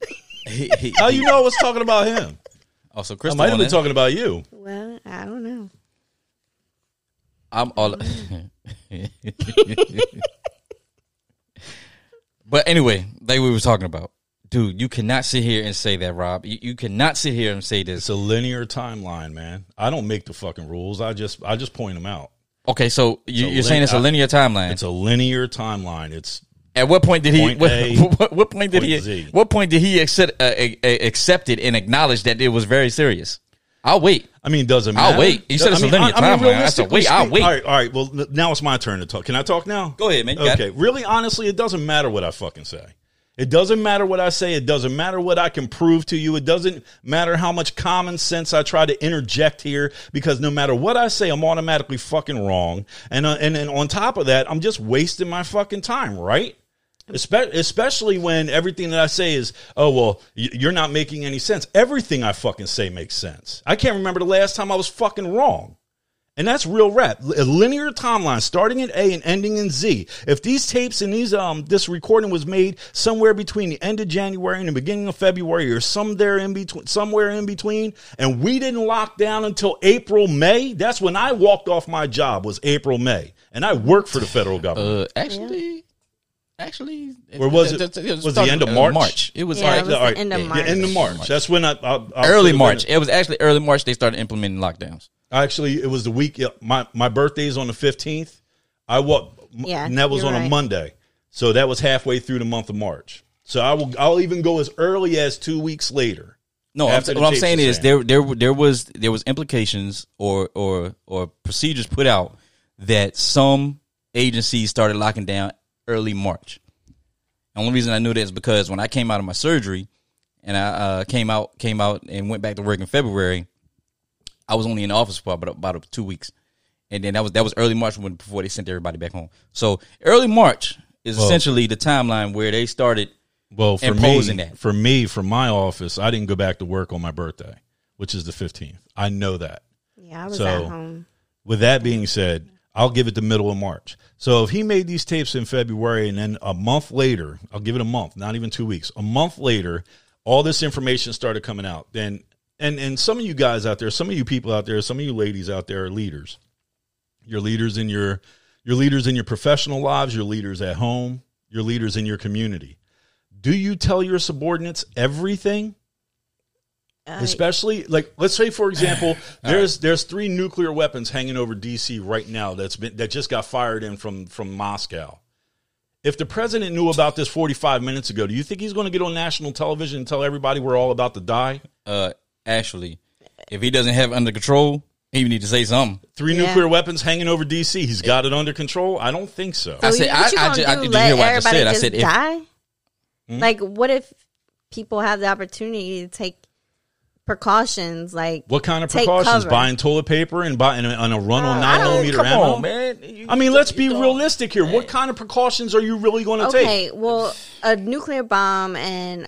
He- he-
How you know I was talking about him?
Oh, so
I
Crystal
might have been talking about you.
Well, I don't know.
I'm all. but anyway, like we were talking about, dude, you cannot sit here and say that, Rob. You, you cannot sit here and say this.
It's a linear timeline, man. I don't make the fucking rules. I just I just point them out.
Okay, so you,
a
you're saying it's a linear timeline.
It's a linear timeline. It's
At what point did he?
Point
what,
A,
what, what point did he?
Z.
What point did he accept, uh, accepted and acknowledge that it was very serious? I'll wait.
I mean, doesn't matter.
I'll wait. You said
I
it's a
mean,
linear
I- I mean,
timeline. I said, wait, I'll wait.
All right, all right. Well, now it's my turn to talk. Can I talk now?
Go ahead, man. You
Okay. Really, honestly, it doesn't matter what I fucking say. It doesn't matter what I say. It doesn't matter what I can prove to you. It doesn't matter how much common sense I try to interject here because no matter what I say, I'm automatically fucking wrong. And uh, and and on top of that, I'm just wasting my fucking time, right? Espe- Especially when everything that I say is, oh well, you're not making any sense. Everything I fucking say makes sense. I can't remember the last time I was fucking wrong. And that's real rap. A linear timeline starting at A and ending in Z. If these tapes and these um this recording was made somewhere between the end of January and the beginning of February or somewhere in between somewhere in between and we didn't lock down until April May, that's when I walked off my job was April May. And I worked for the federal government.
Uh, actually, actually,
Or was it- was the end of March?
March. It was
Yeah,
like
it was the end of March.
Yeah, end of March. That's when I, I, I
early March. It was actually early March they started implementing lockdowns.
Actually, it was the week. yeah, My my birthday is on the fifteenth. I walked.
Yeah,
and that was
you're
on a. Monday, so that was halfway through the month of March. So I will. I'll even go as early as two weeks later.
No, I'm,
After
what I'm saying is there there there was there was implications or or or procedures put out that some agencies started locking down early March. The only reason I knew that is because when I came out of my surgery and I uh, came out came out and went back to work in February, I was only in the office for about about two weeks, and then that was that was early March when before they sent everybody back home. So early March is
Well-
essentially the timeline where they started.
Well, for
Imposing
me,
that.
for me, from my office, I didn't go back to work on my birthday, which is the fifteenth. I know that.
Yeah, I was
So-
at home.
With that being said, I'll give it the middle of March. So if he made these tapes in February and then a month later, I'll give it a month, not even two weeks, a month later, all this information started coming out. Then and and some of you guys out there, some of you people out there, some of you ladies out there are leaders. You're leaders in your you're leaders in your professional lives, you're leaders at home, you're leaders in your community. Do you tell your subordinates everything?
Uh,
especially like let's say for example there's there's three nuclear weapons hanging over DC right now that's been that just got fired in from from Moscow. If the president knew about this 45 minutes ago, do you think he's going to get on national television and tell everybody we're all about to die?
Uh, actually, if he doesn't have it under control, he need to say something.
Three
Yeah.
nuclear weapons hanging over DC. He's got it under control? I don't think so.
I
So
said-
you-
I-
what you
I
gonna
ju- I-
do?
did you hear what I just
everybody
said? I
just
said if-
die?
Hmm?
Like, what if people have the opportunity to take precautions? Like,
What kind of precautions?
cover.
Buying toilet paper and buying on a run on
Uh,
nine
I don't-
millimeter
Come
ammo?
on, man. You-
I mean, let's be
you don't-
realistic here. What kind of precautions are you really going to take?
okay, well, a nuclear bomb and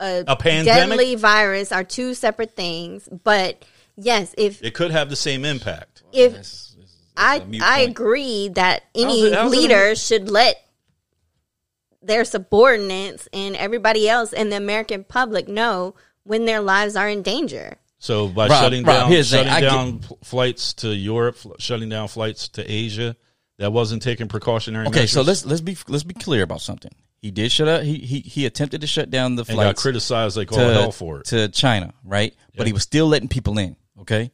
a,
A pandemic?
deadly virus are two separate things. But yes, if
It could have the same impact.
if
That's- that's
I
a mute
I
point.
agree that any
How's it- how's it a
leader should let their subordinates and everybody else and the American public know when their lives are in danger.
So by
Rob,
shutting
Rob,
down,
here's thing.
shutting down pl- flights to Europe, fl- shutting down flights to Asia, that wasn't taking precautionary
Okay,
measures.
so let's let's be let's be clear about something. He did shut up. He he he attempted to shut down the
and got
flights
criticized like all
to,
hell for it.
to China, right? But he was still letting people in. Okay,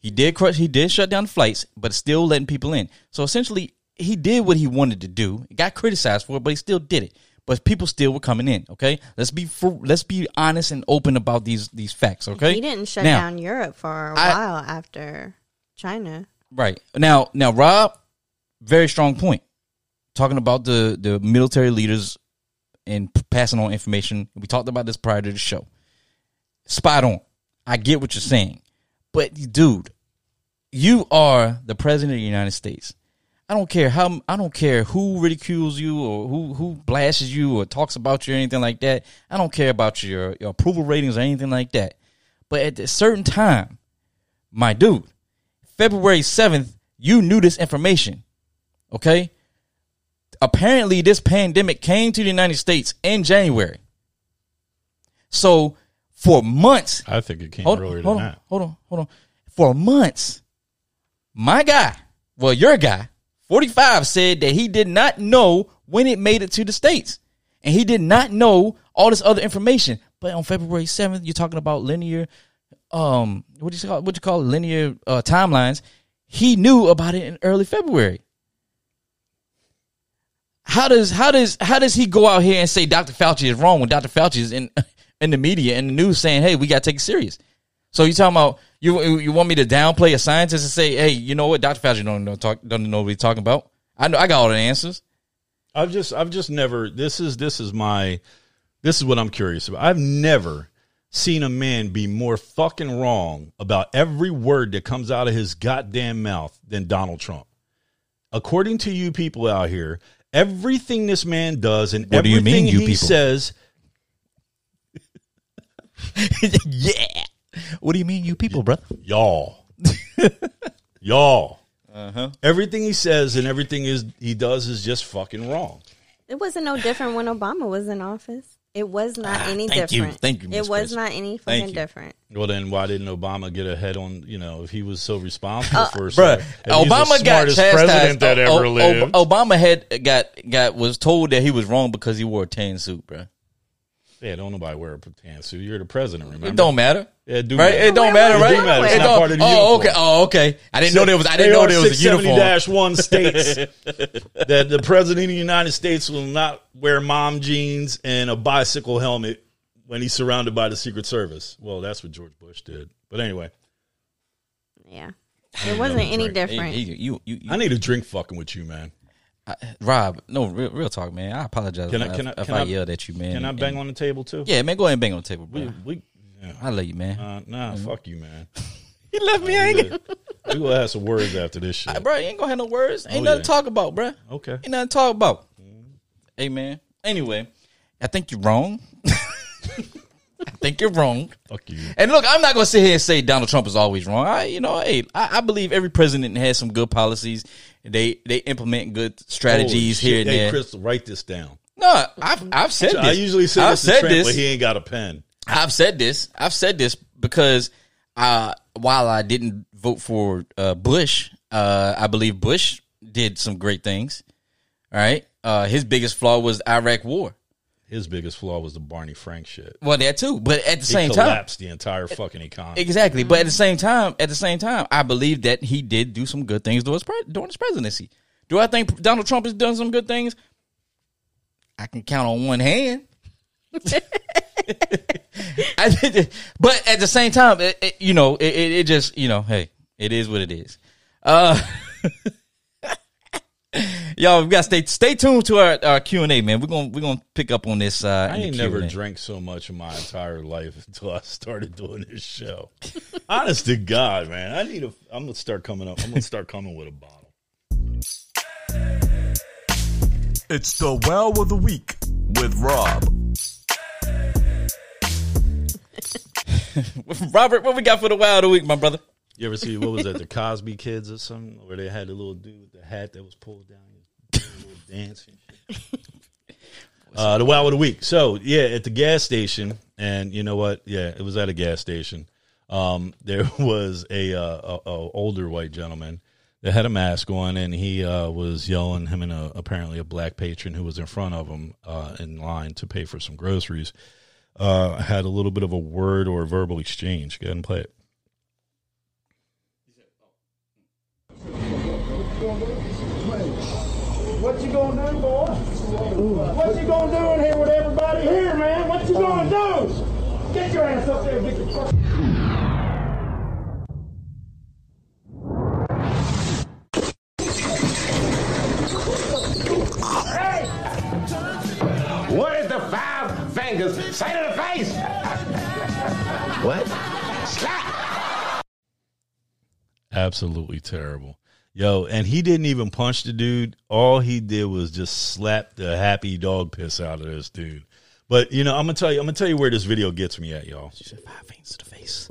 he did crush. He did shut down flights, but still letting people in. So essentially, he did what he wanted to do. He got criticized for it, but he still did it. But people still were coming in. Okay, let's be for, let's be honest and open about these these facts. Okay,
He didn't shut
Now-
down Europe for a
I-
while after China.
Right. Now now Rob, very strong point. Talking about the the military leaders and passing on information. We talked about this prior to the show. Spot on. I get what you're saying. But dude, you are the president of the United States. I don't care how I don't care who ridicules you or who who blasts you or talks about you or anything like that. I don't care about your, your approval ratings or anything like that. But at a certain time, my dude, February 7th, you knew this information. Okay? Apparently, this pandemic came to the United States in January. So, for months,
I think it came
hold,
earlier
hold
than
on,
that.
hold on, hold on. For months, my guy, well, your guy, 45, said that he did not know when it made it to the States. And he did not know all this other information. But on February 7th, you're talking about linear, um, what do you call, what you call it? linear uh, timelines. He knew about it in early February. How does how does how does he go out here and say Dr. Fauci is wrong when Dr. Fauci is in in the media and the news saying, "Hey, we got to take it serious." So you talking about you you want me to downplay a scientist and say, "Hey, you know what? Dr. Fauci don't know talk don't know what he's talking about." I know I got all the answers.
I've just I've just never this is this is my this is what I'm curious about. I've never seen a man be more fucking wrong about every word that comes out of his goddamn mouth than Donald Trump. According to you people out here, everything this man does and
What do you
everything
mean, you
he
people?
says
yeah. What do you mean, you people, brother?
y'all. y'all.
Uh huh.
Everything he says and everything is he does is just fucking wrong.
It wasn't no different when Obama was in office. It was not any
Ah, thank you.
different.
Thank you,
It was
Grace.
not any fucking different.
Well, then why didn't Obama get ahead on? You know, if he was so responsible for,
Bruh,
if he's the
Obama got
smartest
chastised.
president that
O-
ever
O-
lived.
Obama had got got was told that he was wrong because he wore a tan suit, bro.
Yeah, don't nobody wear a tan suit. You're the president. Remember?
It don't matter.
Yeah, it do
Right?
matter.
It don't matter, right?
it? It do matter. It's
It
not
don't-
part of the
oh,
uniform.
okay. Oh, okay. I didn't know there was. I didn't know there was a uniform.
Dash one states that the president of the United States will not wear mom jeans and a bicycle helmet when he's surrounded by the Secret Service. Well, that's what George Bush did. But anyway,
Yeah. It wasn't any
drink.
different.
Hey, hey, you, you, you,
I need a drink fucking with you, man.
I- Rob, no, real, real talk, man. I apologize
Can I-
if,
can I-
if I,
I-
yelled at you, man.
Can I
And-
bang on the table too?
Yeah, man, go ahead and bang on the table, bro.
We, we yeah.
I love you, man.
Uh, nah, fuck you, man.
he left me hanging.
We gonna have some words after this shit.
bro, you ain't gonna have no words. Ain't
Oh,
nothing
yeah.
to talk about, bro.
Okay.
Ain't nothing to talk about. Hey, man. Anyway, I think you're wrong. I think you're wrong.
Fuck you.
And look, I'm not gonna sit here and say Donald Trump is always wrong. I, you know, hey, I, I believe every president has some good policies. They they implement good strategies
Holy
here
shit.
and
Hey,
there.
Crystal, write this down.
No, I've I've said this.
I usually say
I've
this to
said
Trent,
this.
but he ain't got a pen.
I've said this. I've said this because uh, while I didn't vote for uh, Bush, uh, I believe Bush did some great things. All right. Uh, his biggest flaw was the Iraq War.
His biggest flaw was the Barney Frank shit.
Well, that too. But at the
He
same time,
collapsed the entire fucking economy.
exactly. But at the same time, at the same time, I believe that he did do some good things during his, pre- during his presidency. Do I think Donald Trump has done some good things? I can count on one hand. I but at the same time, it, it- you know, it, it, it just, you know, hey, it is what it is. Uh, y'all, we got to stay stay tuned to our, our Q and A, man. We're gonna we're gonna pick up on this. Uh,
I ain't never drank so much in my entire life until I started doing this show. Honest to God, man, I need a. I'm gonna start coming up. I'm gonna start coming with a bottle.
It's the well of the week with Rob.
Robert, what we got for the wild of the week, my brother?
You ever see what was that? The Cosby Kids or something, where they had the little dude with the hat that was pulled down, he was doing a little dance. Uh, the wow of the week. So yeah, at the gas station, and you know what? Yeah, it was at a gas station. Um, there was a, uh, a, a older white gentleman that had a mask on, and he uh, was yelling. Him and a, apparently a black patron who was in front of him uh, in line to pay for some groceries uh, had a little bit of a word or verbal exchange. Go ahead and play it.
You gonna do, boy? What you gonna do in here with everybody here, man? What you gonna do? Get your ass up there and get your. Hey! What is the five fingers say to the face? What? Slap!
Absolutely terrible. Yo, and he didn't even punch the dude. All he did was just slap the happy dog piss out of this dude. But you know, I'm gonna tell you, I'm gonna tell you where this video gets me at, y'all.
Five fingers to the face.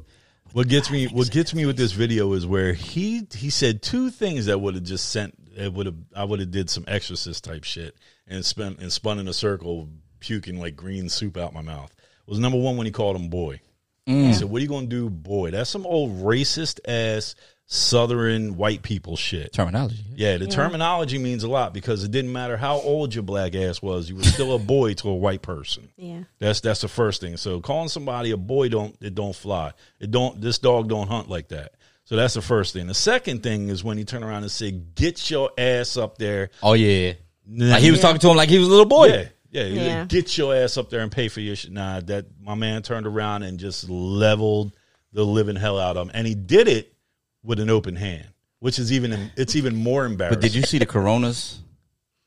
What gets me, what gets me with this video is where he he said two things that would have just sent, it would have, I would have did some exorcist type shit and spun and spun in a circle, puking like green soup out my mouth. Was number one when he called him boy. He mm. said, "What are you gonna do, boy?" That's some old racist ass Southern white people shit.
Terminology.
Yeah, the terminology means a lot because it didn't matter how old your black ass was, you were still a boy to a white person.
Yeah.
That's that's the first thing. So calling somebody a boy don't it don't fly. It don't this dog don't hunt like that. So that's the first thing. The second thing is when he turn around and say, "Get your ass up there."
Oh yeah.
Nah,
Like he was talking to him like he was a little boy.
yeah, yeah, he's like,
Yeah.
Get your ass up there and pay for your shit. Nah, that my man turned around and just leveled the living hell out of him, and he did it with an open hand, which is even it's even more embarrassing.
But did you see the Coronas?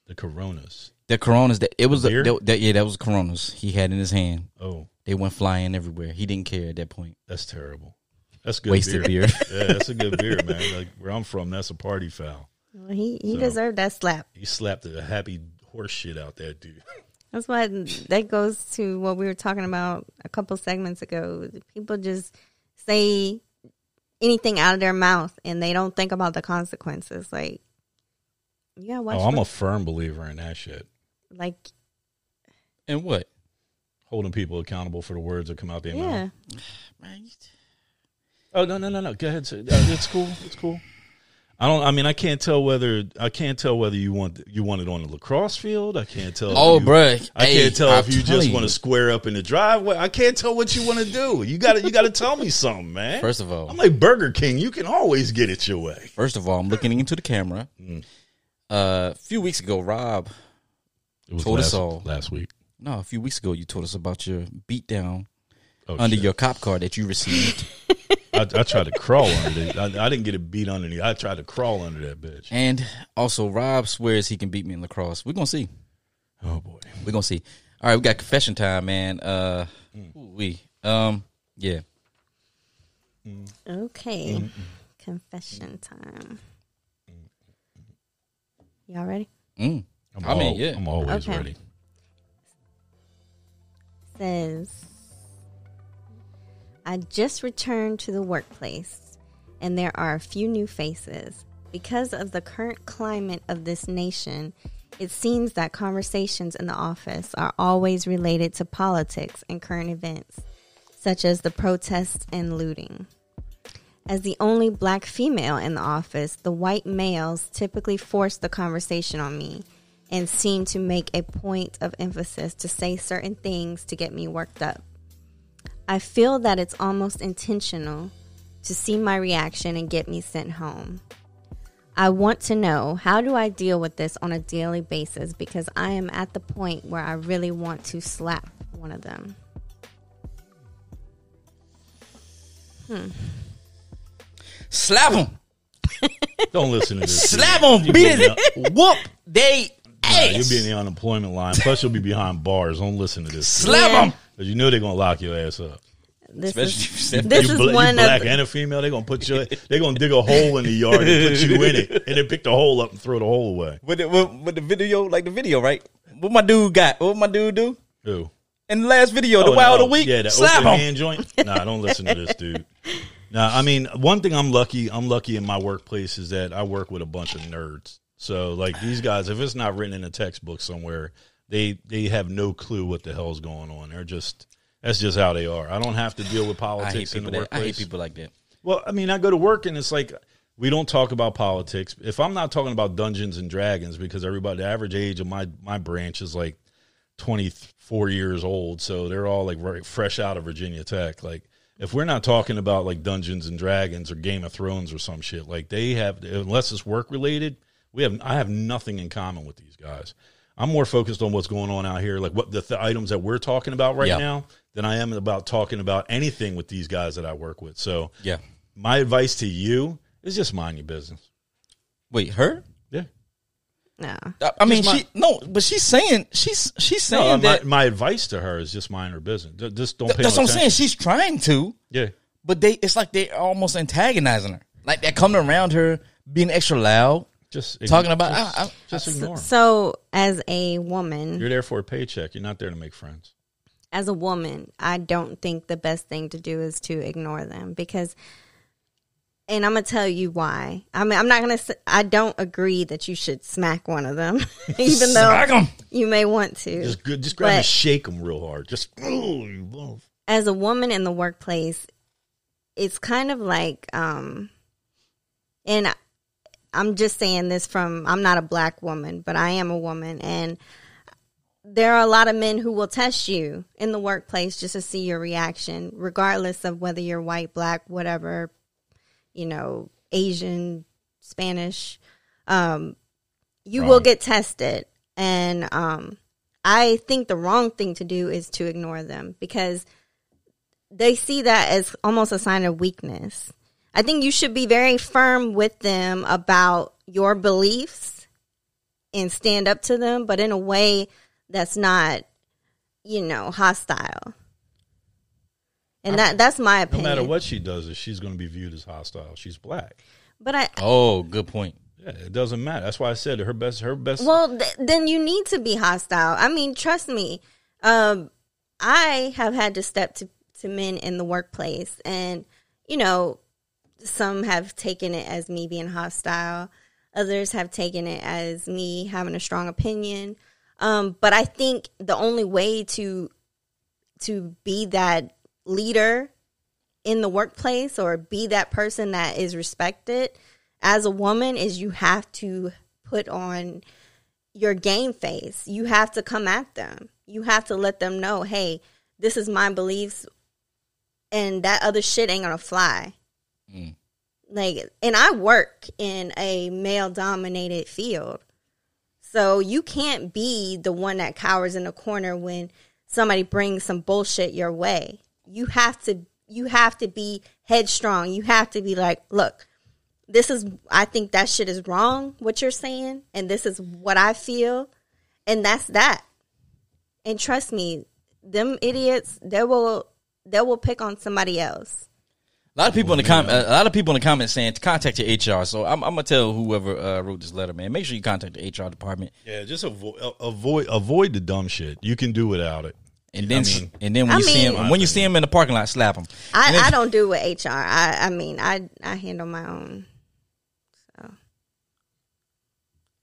the Coronas?
The Coronas that it was
Beer?
that, that- yeah that was Coronas he had in his hand.
Oh,
They went flying everywhere. He didn't care at that point.
that's terrible. That's good
Wasted
beer.
beer.
yeah, that's a good beer, man. Like where I'm from, that's a party foul.
Well, he he
So-
deserved that slap.
He slapped the happy horse shit out that dude.
That's why that goes to what we were talking about a couple segments ago. People just say anything out of their mouth and they don't think about the consequences. Like, you gotta watch.
Oh, I'm a firm believer in that shit.
like,
And what?
Holding people accountable for the words that come out their mouth.
yeah.
Man,
Oh no no no no! Go ahead. say- uh, It's cool. It's cool. I don't. I mean, I can't tell whether I can't tell whether you want you want it on the lacrosse field. I can't tell.
Oh,
you-
bruh.
I
Hey,
can't tell
I'm
if you just want to square up in the driveway. I can't tell what you want to do. You got to you got to tell me something, man.
First of all,
I'm like Burger King. You can always get it your way.
first of all, I'm looking into the camera.
Mm.
Uh, a few weeks ago, Rob,
It was
Told us all.
last week.
no, a few weeks ago, you told us about your beatdown
Oh,
under
shit.
your cop car that you received.
I, I tried to crawl under it. I, I didn't get it beat underneath. I tried to crawl under that bitch.
and also, Rob swears he can beat me in lacrosse. We're gonna see.
Oh boy.
We're gonna see. All right, we got confession time, man. Uh, we um, yeah.
Okay. Confession time. Y'all ready?
Mm.
I'm
I mean, yeah.
I'm always
Okay.
ready.
says, I just returned to the workplace and there are a few new faces. Because of the current climate of this nation, it seems that conversations in the office are always related to politics and current events, such as the protests and looting. As the only black female in the office, the white males typically force the conversation on me and seem to make a point of emphasis to say certain things to get me worked up. I feel that it's almost intentional to see my reaction and get me sent home. I want to know how do I deal with this on a daily basis because I am at the point where I really want to slap one of them. Hmm.
Slap them.
Don't listen to this.
slap
them.
Beat
be
it, whoop They.
Nah, you'll be in the unemployment line. Plus, you'll be behind bars. Don't listen to this.
Slap
Yeah.
Him.
Because you know they're gonna lock your ass up.
This
Especially
is
if you said
this
you,
is
bla- you
one
black
of
and a female. They're gonna put you. They're gonna dig a hole in the yard and put you in it, and then pick the hole up and throw the hole away.
with the, with, with the video, like the video, right? What my dude got? What my dude do?
Who?
In the last video, the
Oh,
wild
no.
of the week,
Yeah, the
slap
open
him.
hand joint. Nah, don't listen to this dude. Nah, I mean, one thing I'm lucky. I'm lucky in my workplace is that I work with a bunch of nerds. So, like these guys, if it's not written in a textbook somewhere, they they have no clue what the hell's going on. They're just that's just how they are. I don't have to deal with politics in the
people that I hate people like that.
Well, I mean, I go to work and it's like we don't talk about politics. If I'm not talking about Dungeons and Dragons, because everybody, the average age of my my branch is like 24 years old, so they're all like very fresh out of Virginia Tech. Like, if we're not talking about like Dungeons and Dragons or Game of Thrones or some shit, like they have, unless it's work related, we have I have nothing in common with these guys. I'm more focused on what's going on out here, like what the th- items that we're talking about right
Yeah.
now, than I am about talking about anything with these guys that I work with. So,
Yeah.
my advice to you is just mind your business.
Wait, her?
Yeah.
no.
I, I mean,
my-
she no, but she's saying she's she's saying uh,
my,
that.
my advice to her is just mind her business. Ju- Just don't pay
that's
no
what I'm saying. She's trying to,
Yeah.
but they it's like they're almost antagonizing her. Like they're coming around her, being extra loud,
Just
talking about.
just,
I, I,
just ignore 'em.
So, as a woman,
You're there for a paycheck. You're not there to make friends.
as a woman, I don't think the best thing to do is to ignore them because, and I'm gonna tell you why. I mean, I'm not gonna. s- I don't agree that you should smack one of them, even though
Smack 'em.
you may want to.
Just good. Just grab and
But-
shake them real hard. Just oh, you love.
as a woman in the workplace, it's kind of like, um, and I- I'm just saying this from, I'm not a black woman, but I am a woman. And there are a lot of men who will test you in the workplace just to see your reaction, regardless of whether you're white, black, whatever, you know, Asian, Spanish. Um, you will get tested. And um, I think the wrong thing to do is to ignore them because they see that as almost a sign of weakness. I think you should be very firm with them about your beliefs and stand up to them, but in a way that's not, you know, hostile. And that that's my opinion.
No matter what she does, is she's going to be viewed as hostile. She's black.
But I
oh, good point.
Yeah, it doesn't matter. That's why I said her best. Her best.
Well, th- then you need to be hostile. I mean, trust me. Um, I have had to step to, to men in the workplace, and you know, some have taken it as me being hostile. Others have taken it as me having a strong opinion. Um, but I think the only way to to be that leader in the workplace or be that person that is respected as a woman is you have to put on your game face. You have to come at them. You have to let them know, hey, this is my beliefs and that other shit ain't gonna fly. Mm. Like and I work in a male dominated field. So you can't be the one that cowers in the corner when somebody brings some bullshit your way. You have to you have to be headstrong. You have to be like, look, this is I think that shit is wrong what you're saying and this is what I feel and that's that. And trust me, them idiots they will they will pick on somebody else.
A lot of people in the comment, a lot of people in the comments saying to contact your HR. So I'm, I'm gonna tell whoever uh, wrote this letter, man, make sure you contact the HR department.
Yeah, just avoid avoid avoid the dumb shit. You can do without it.
And then, I mean, and then when I you mean, see him, when you see him in the parking lot, slap him.
I,
then,
I don't do with HR. I, I mean, I, I handle my own. So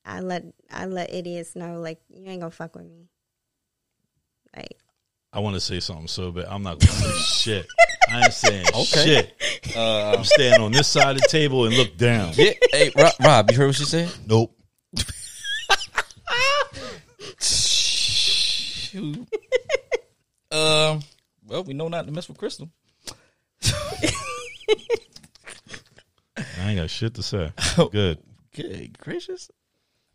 I let, I let idiots know, like you ain't gonna fuck with me. Like
I want to say something so bad. I'm not going to say shit. I ain't saying okay. shit. Uh, I'm standing on this side of the table and look down.
Yeah, hey, Rob, Rob, you heard what she said?
Nope.
um. Well, we know not to mess with Crystal.
I ain't got shit to say. Good.
Good gracious.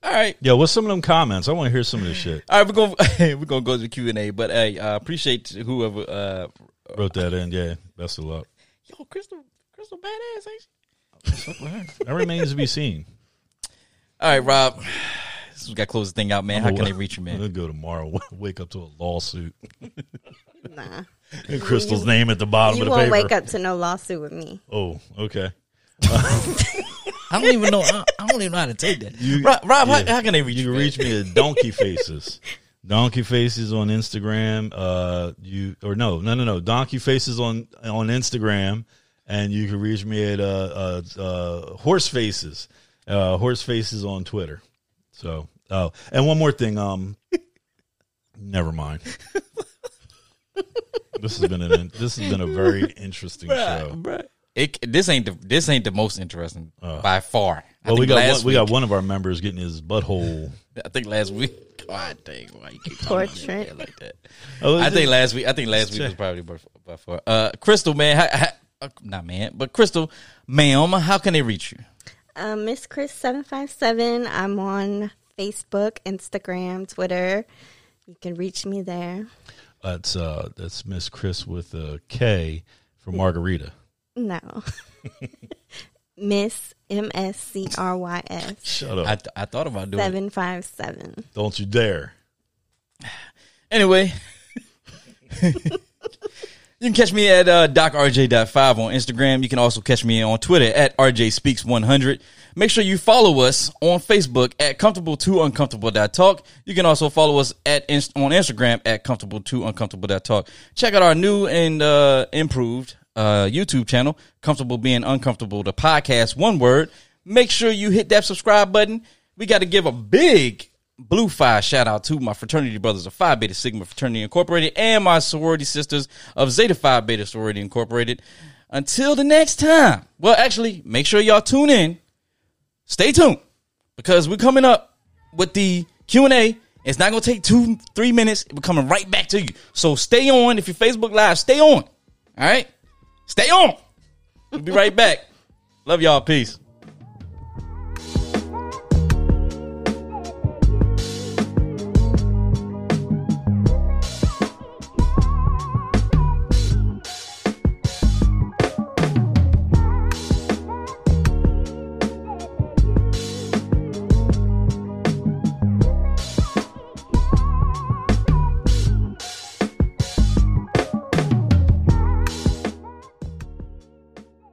All right.
Yo, what's some of them comments? I want to hear some of this shit.
All right, we're going we're gonna go to the Q and A. But hey, I uh, appreciate whoever uh,
wrote that in. Yeah, best of luck.
Yo, Crystal, Crystal, badass,
ain't she? that remains to be seen.
All right, Rob. We got to close the thing out, man. How can they reach you, man?
I'm gonna go tomorrow. Wake up to a lawsuit.
nah.
And Crystal's you, name at the bottom
of
the paper.
You won't wake up to no lawsuit with me.
Oh, okay.
I don't even know. I, I, don't even know how to take that. You, Rob, Rob yeah. how, how, can they reach
you?
You
can reach me at Donkey Faces. Donkey Faces on Instagram. Uh, you or no, no, no, no. Donkey Faces on on Instagram, and you can reach me at uh, uh, uh Horse Faces. Uh, Horse Faces on Twitter. So, oh, and one more thing. Um, never mind. this has been an this has been a very interesting show.
It, this ain't the this ain't the most interesting uh, by far.
well, we got one, we got one of our members getting his butthole.
I think last week. God dang, why you keep Portrait. like that? Oh, I think last week. I think last week was probably by, by far. Uh, Crystal, man, how, how, uh, not man, but Crystal, ma'am, how can they reach you?
Uh, Miss Crys seven five seven. I'm on Facebook, Instagram, Twitter. You can reach me there.
That's uh, that's Miss Crys with a K for Margarita.
No. Miss M S C R Y S.
Shut up.
I, th- I thought about doing
seven five seven.
Don't you dare.
Anyway, you can catch me at uh, docrj.5 on Instagram. You can also catch me on Twitter at rjspeaks100. Make sure you follow us on Facebook at comfortable to uncomfortable talk. You can also follow us at on Instagram at comfortable to uncomfortable talk. Check out our new and uh, improved uh, YouTube channel, Comfortable Being Uncomfortable, the podcast, one word. Make sure you hit that subscribe button. We got to give a big Blue Phi shout out to my fraternity brothers of Phi Beta Sigma Fraternity Incorporated and my sorority sisters of Zeta Phi Beta Sorority Incorporated. Until the next time. Well, actually, make sure y'all tune in. Stay tuned because we're coming up with the Q&A. It's not going to take two, three minutes. We're coming right back to you. So stay on. If you're Facebook Live, stay on. All right? Stay on. We'll be right back. Love y'all. Peace.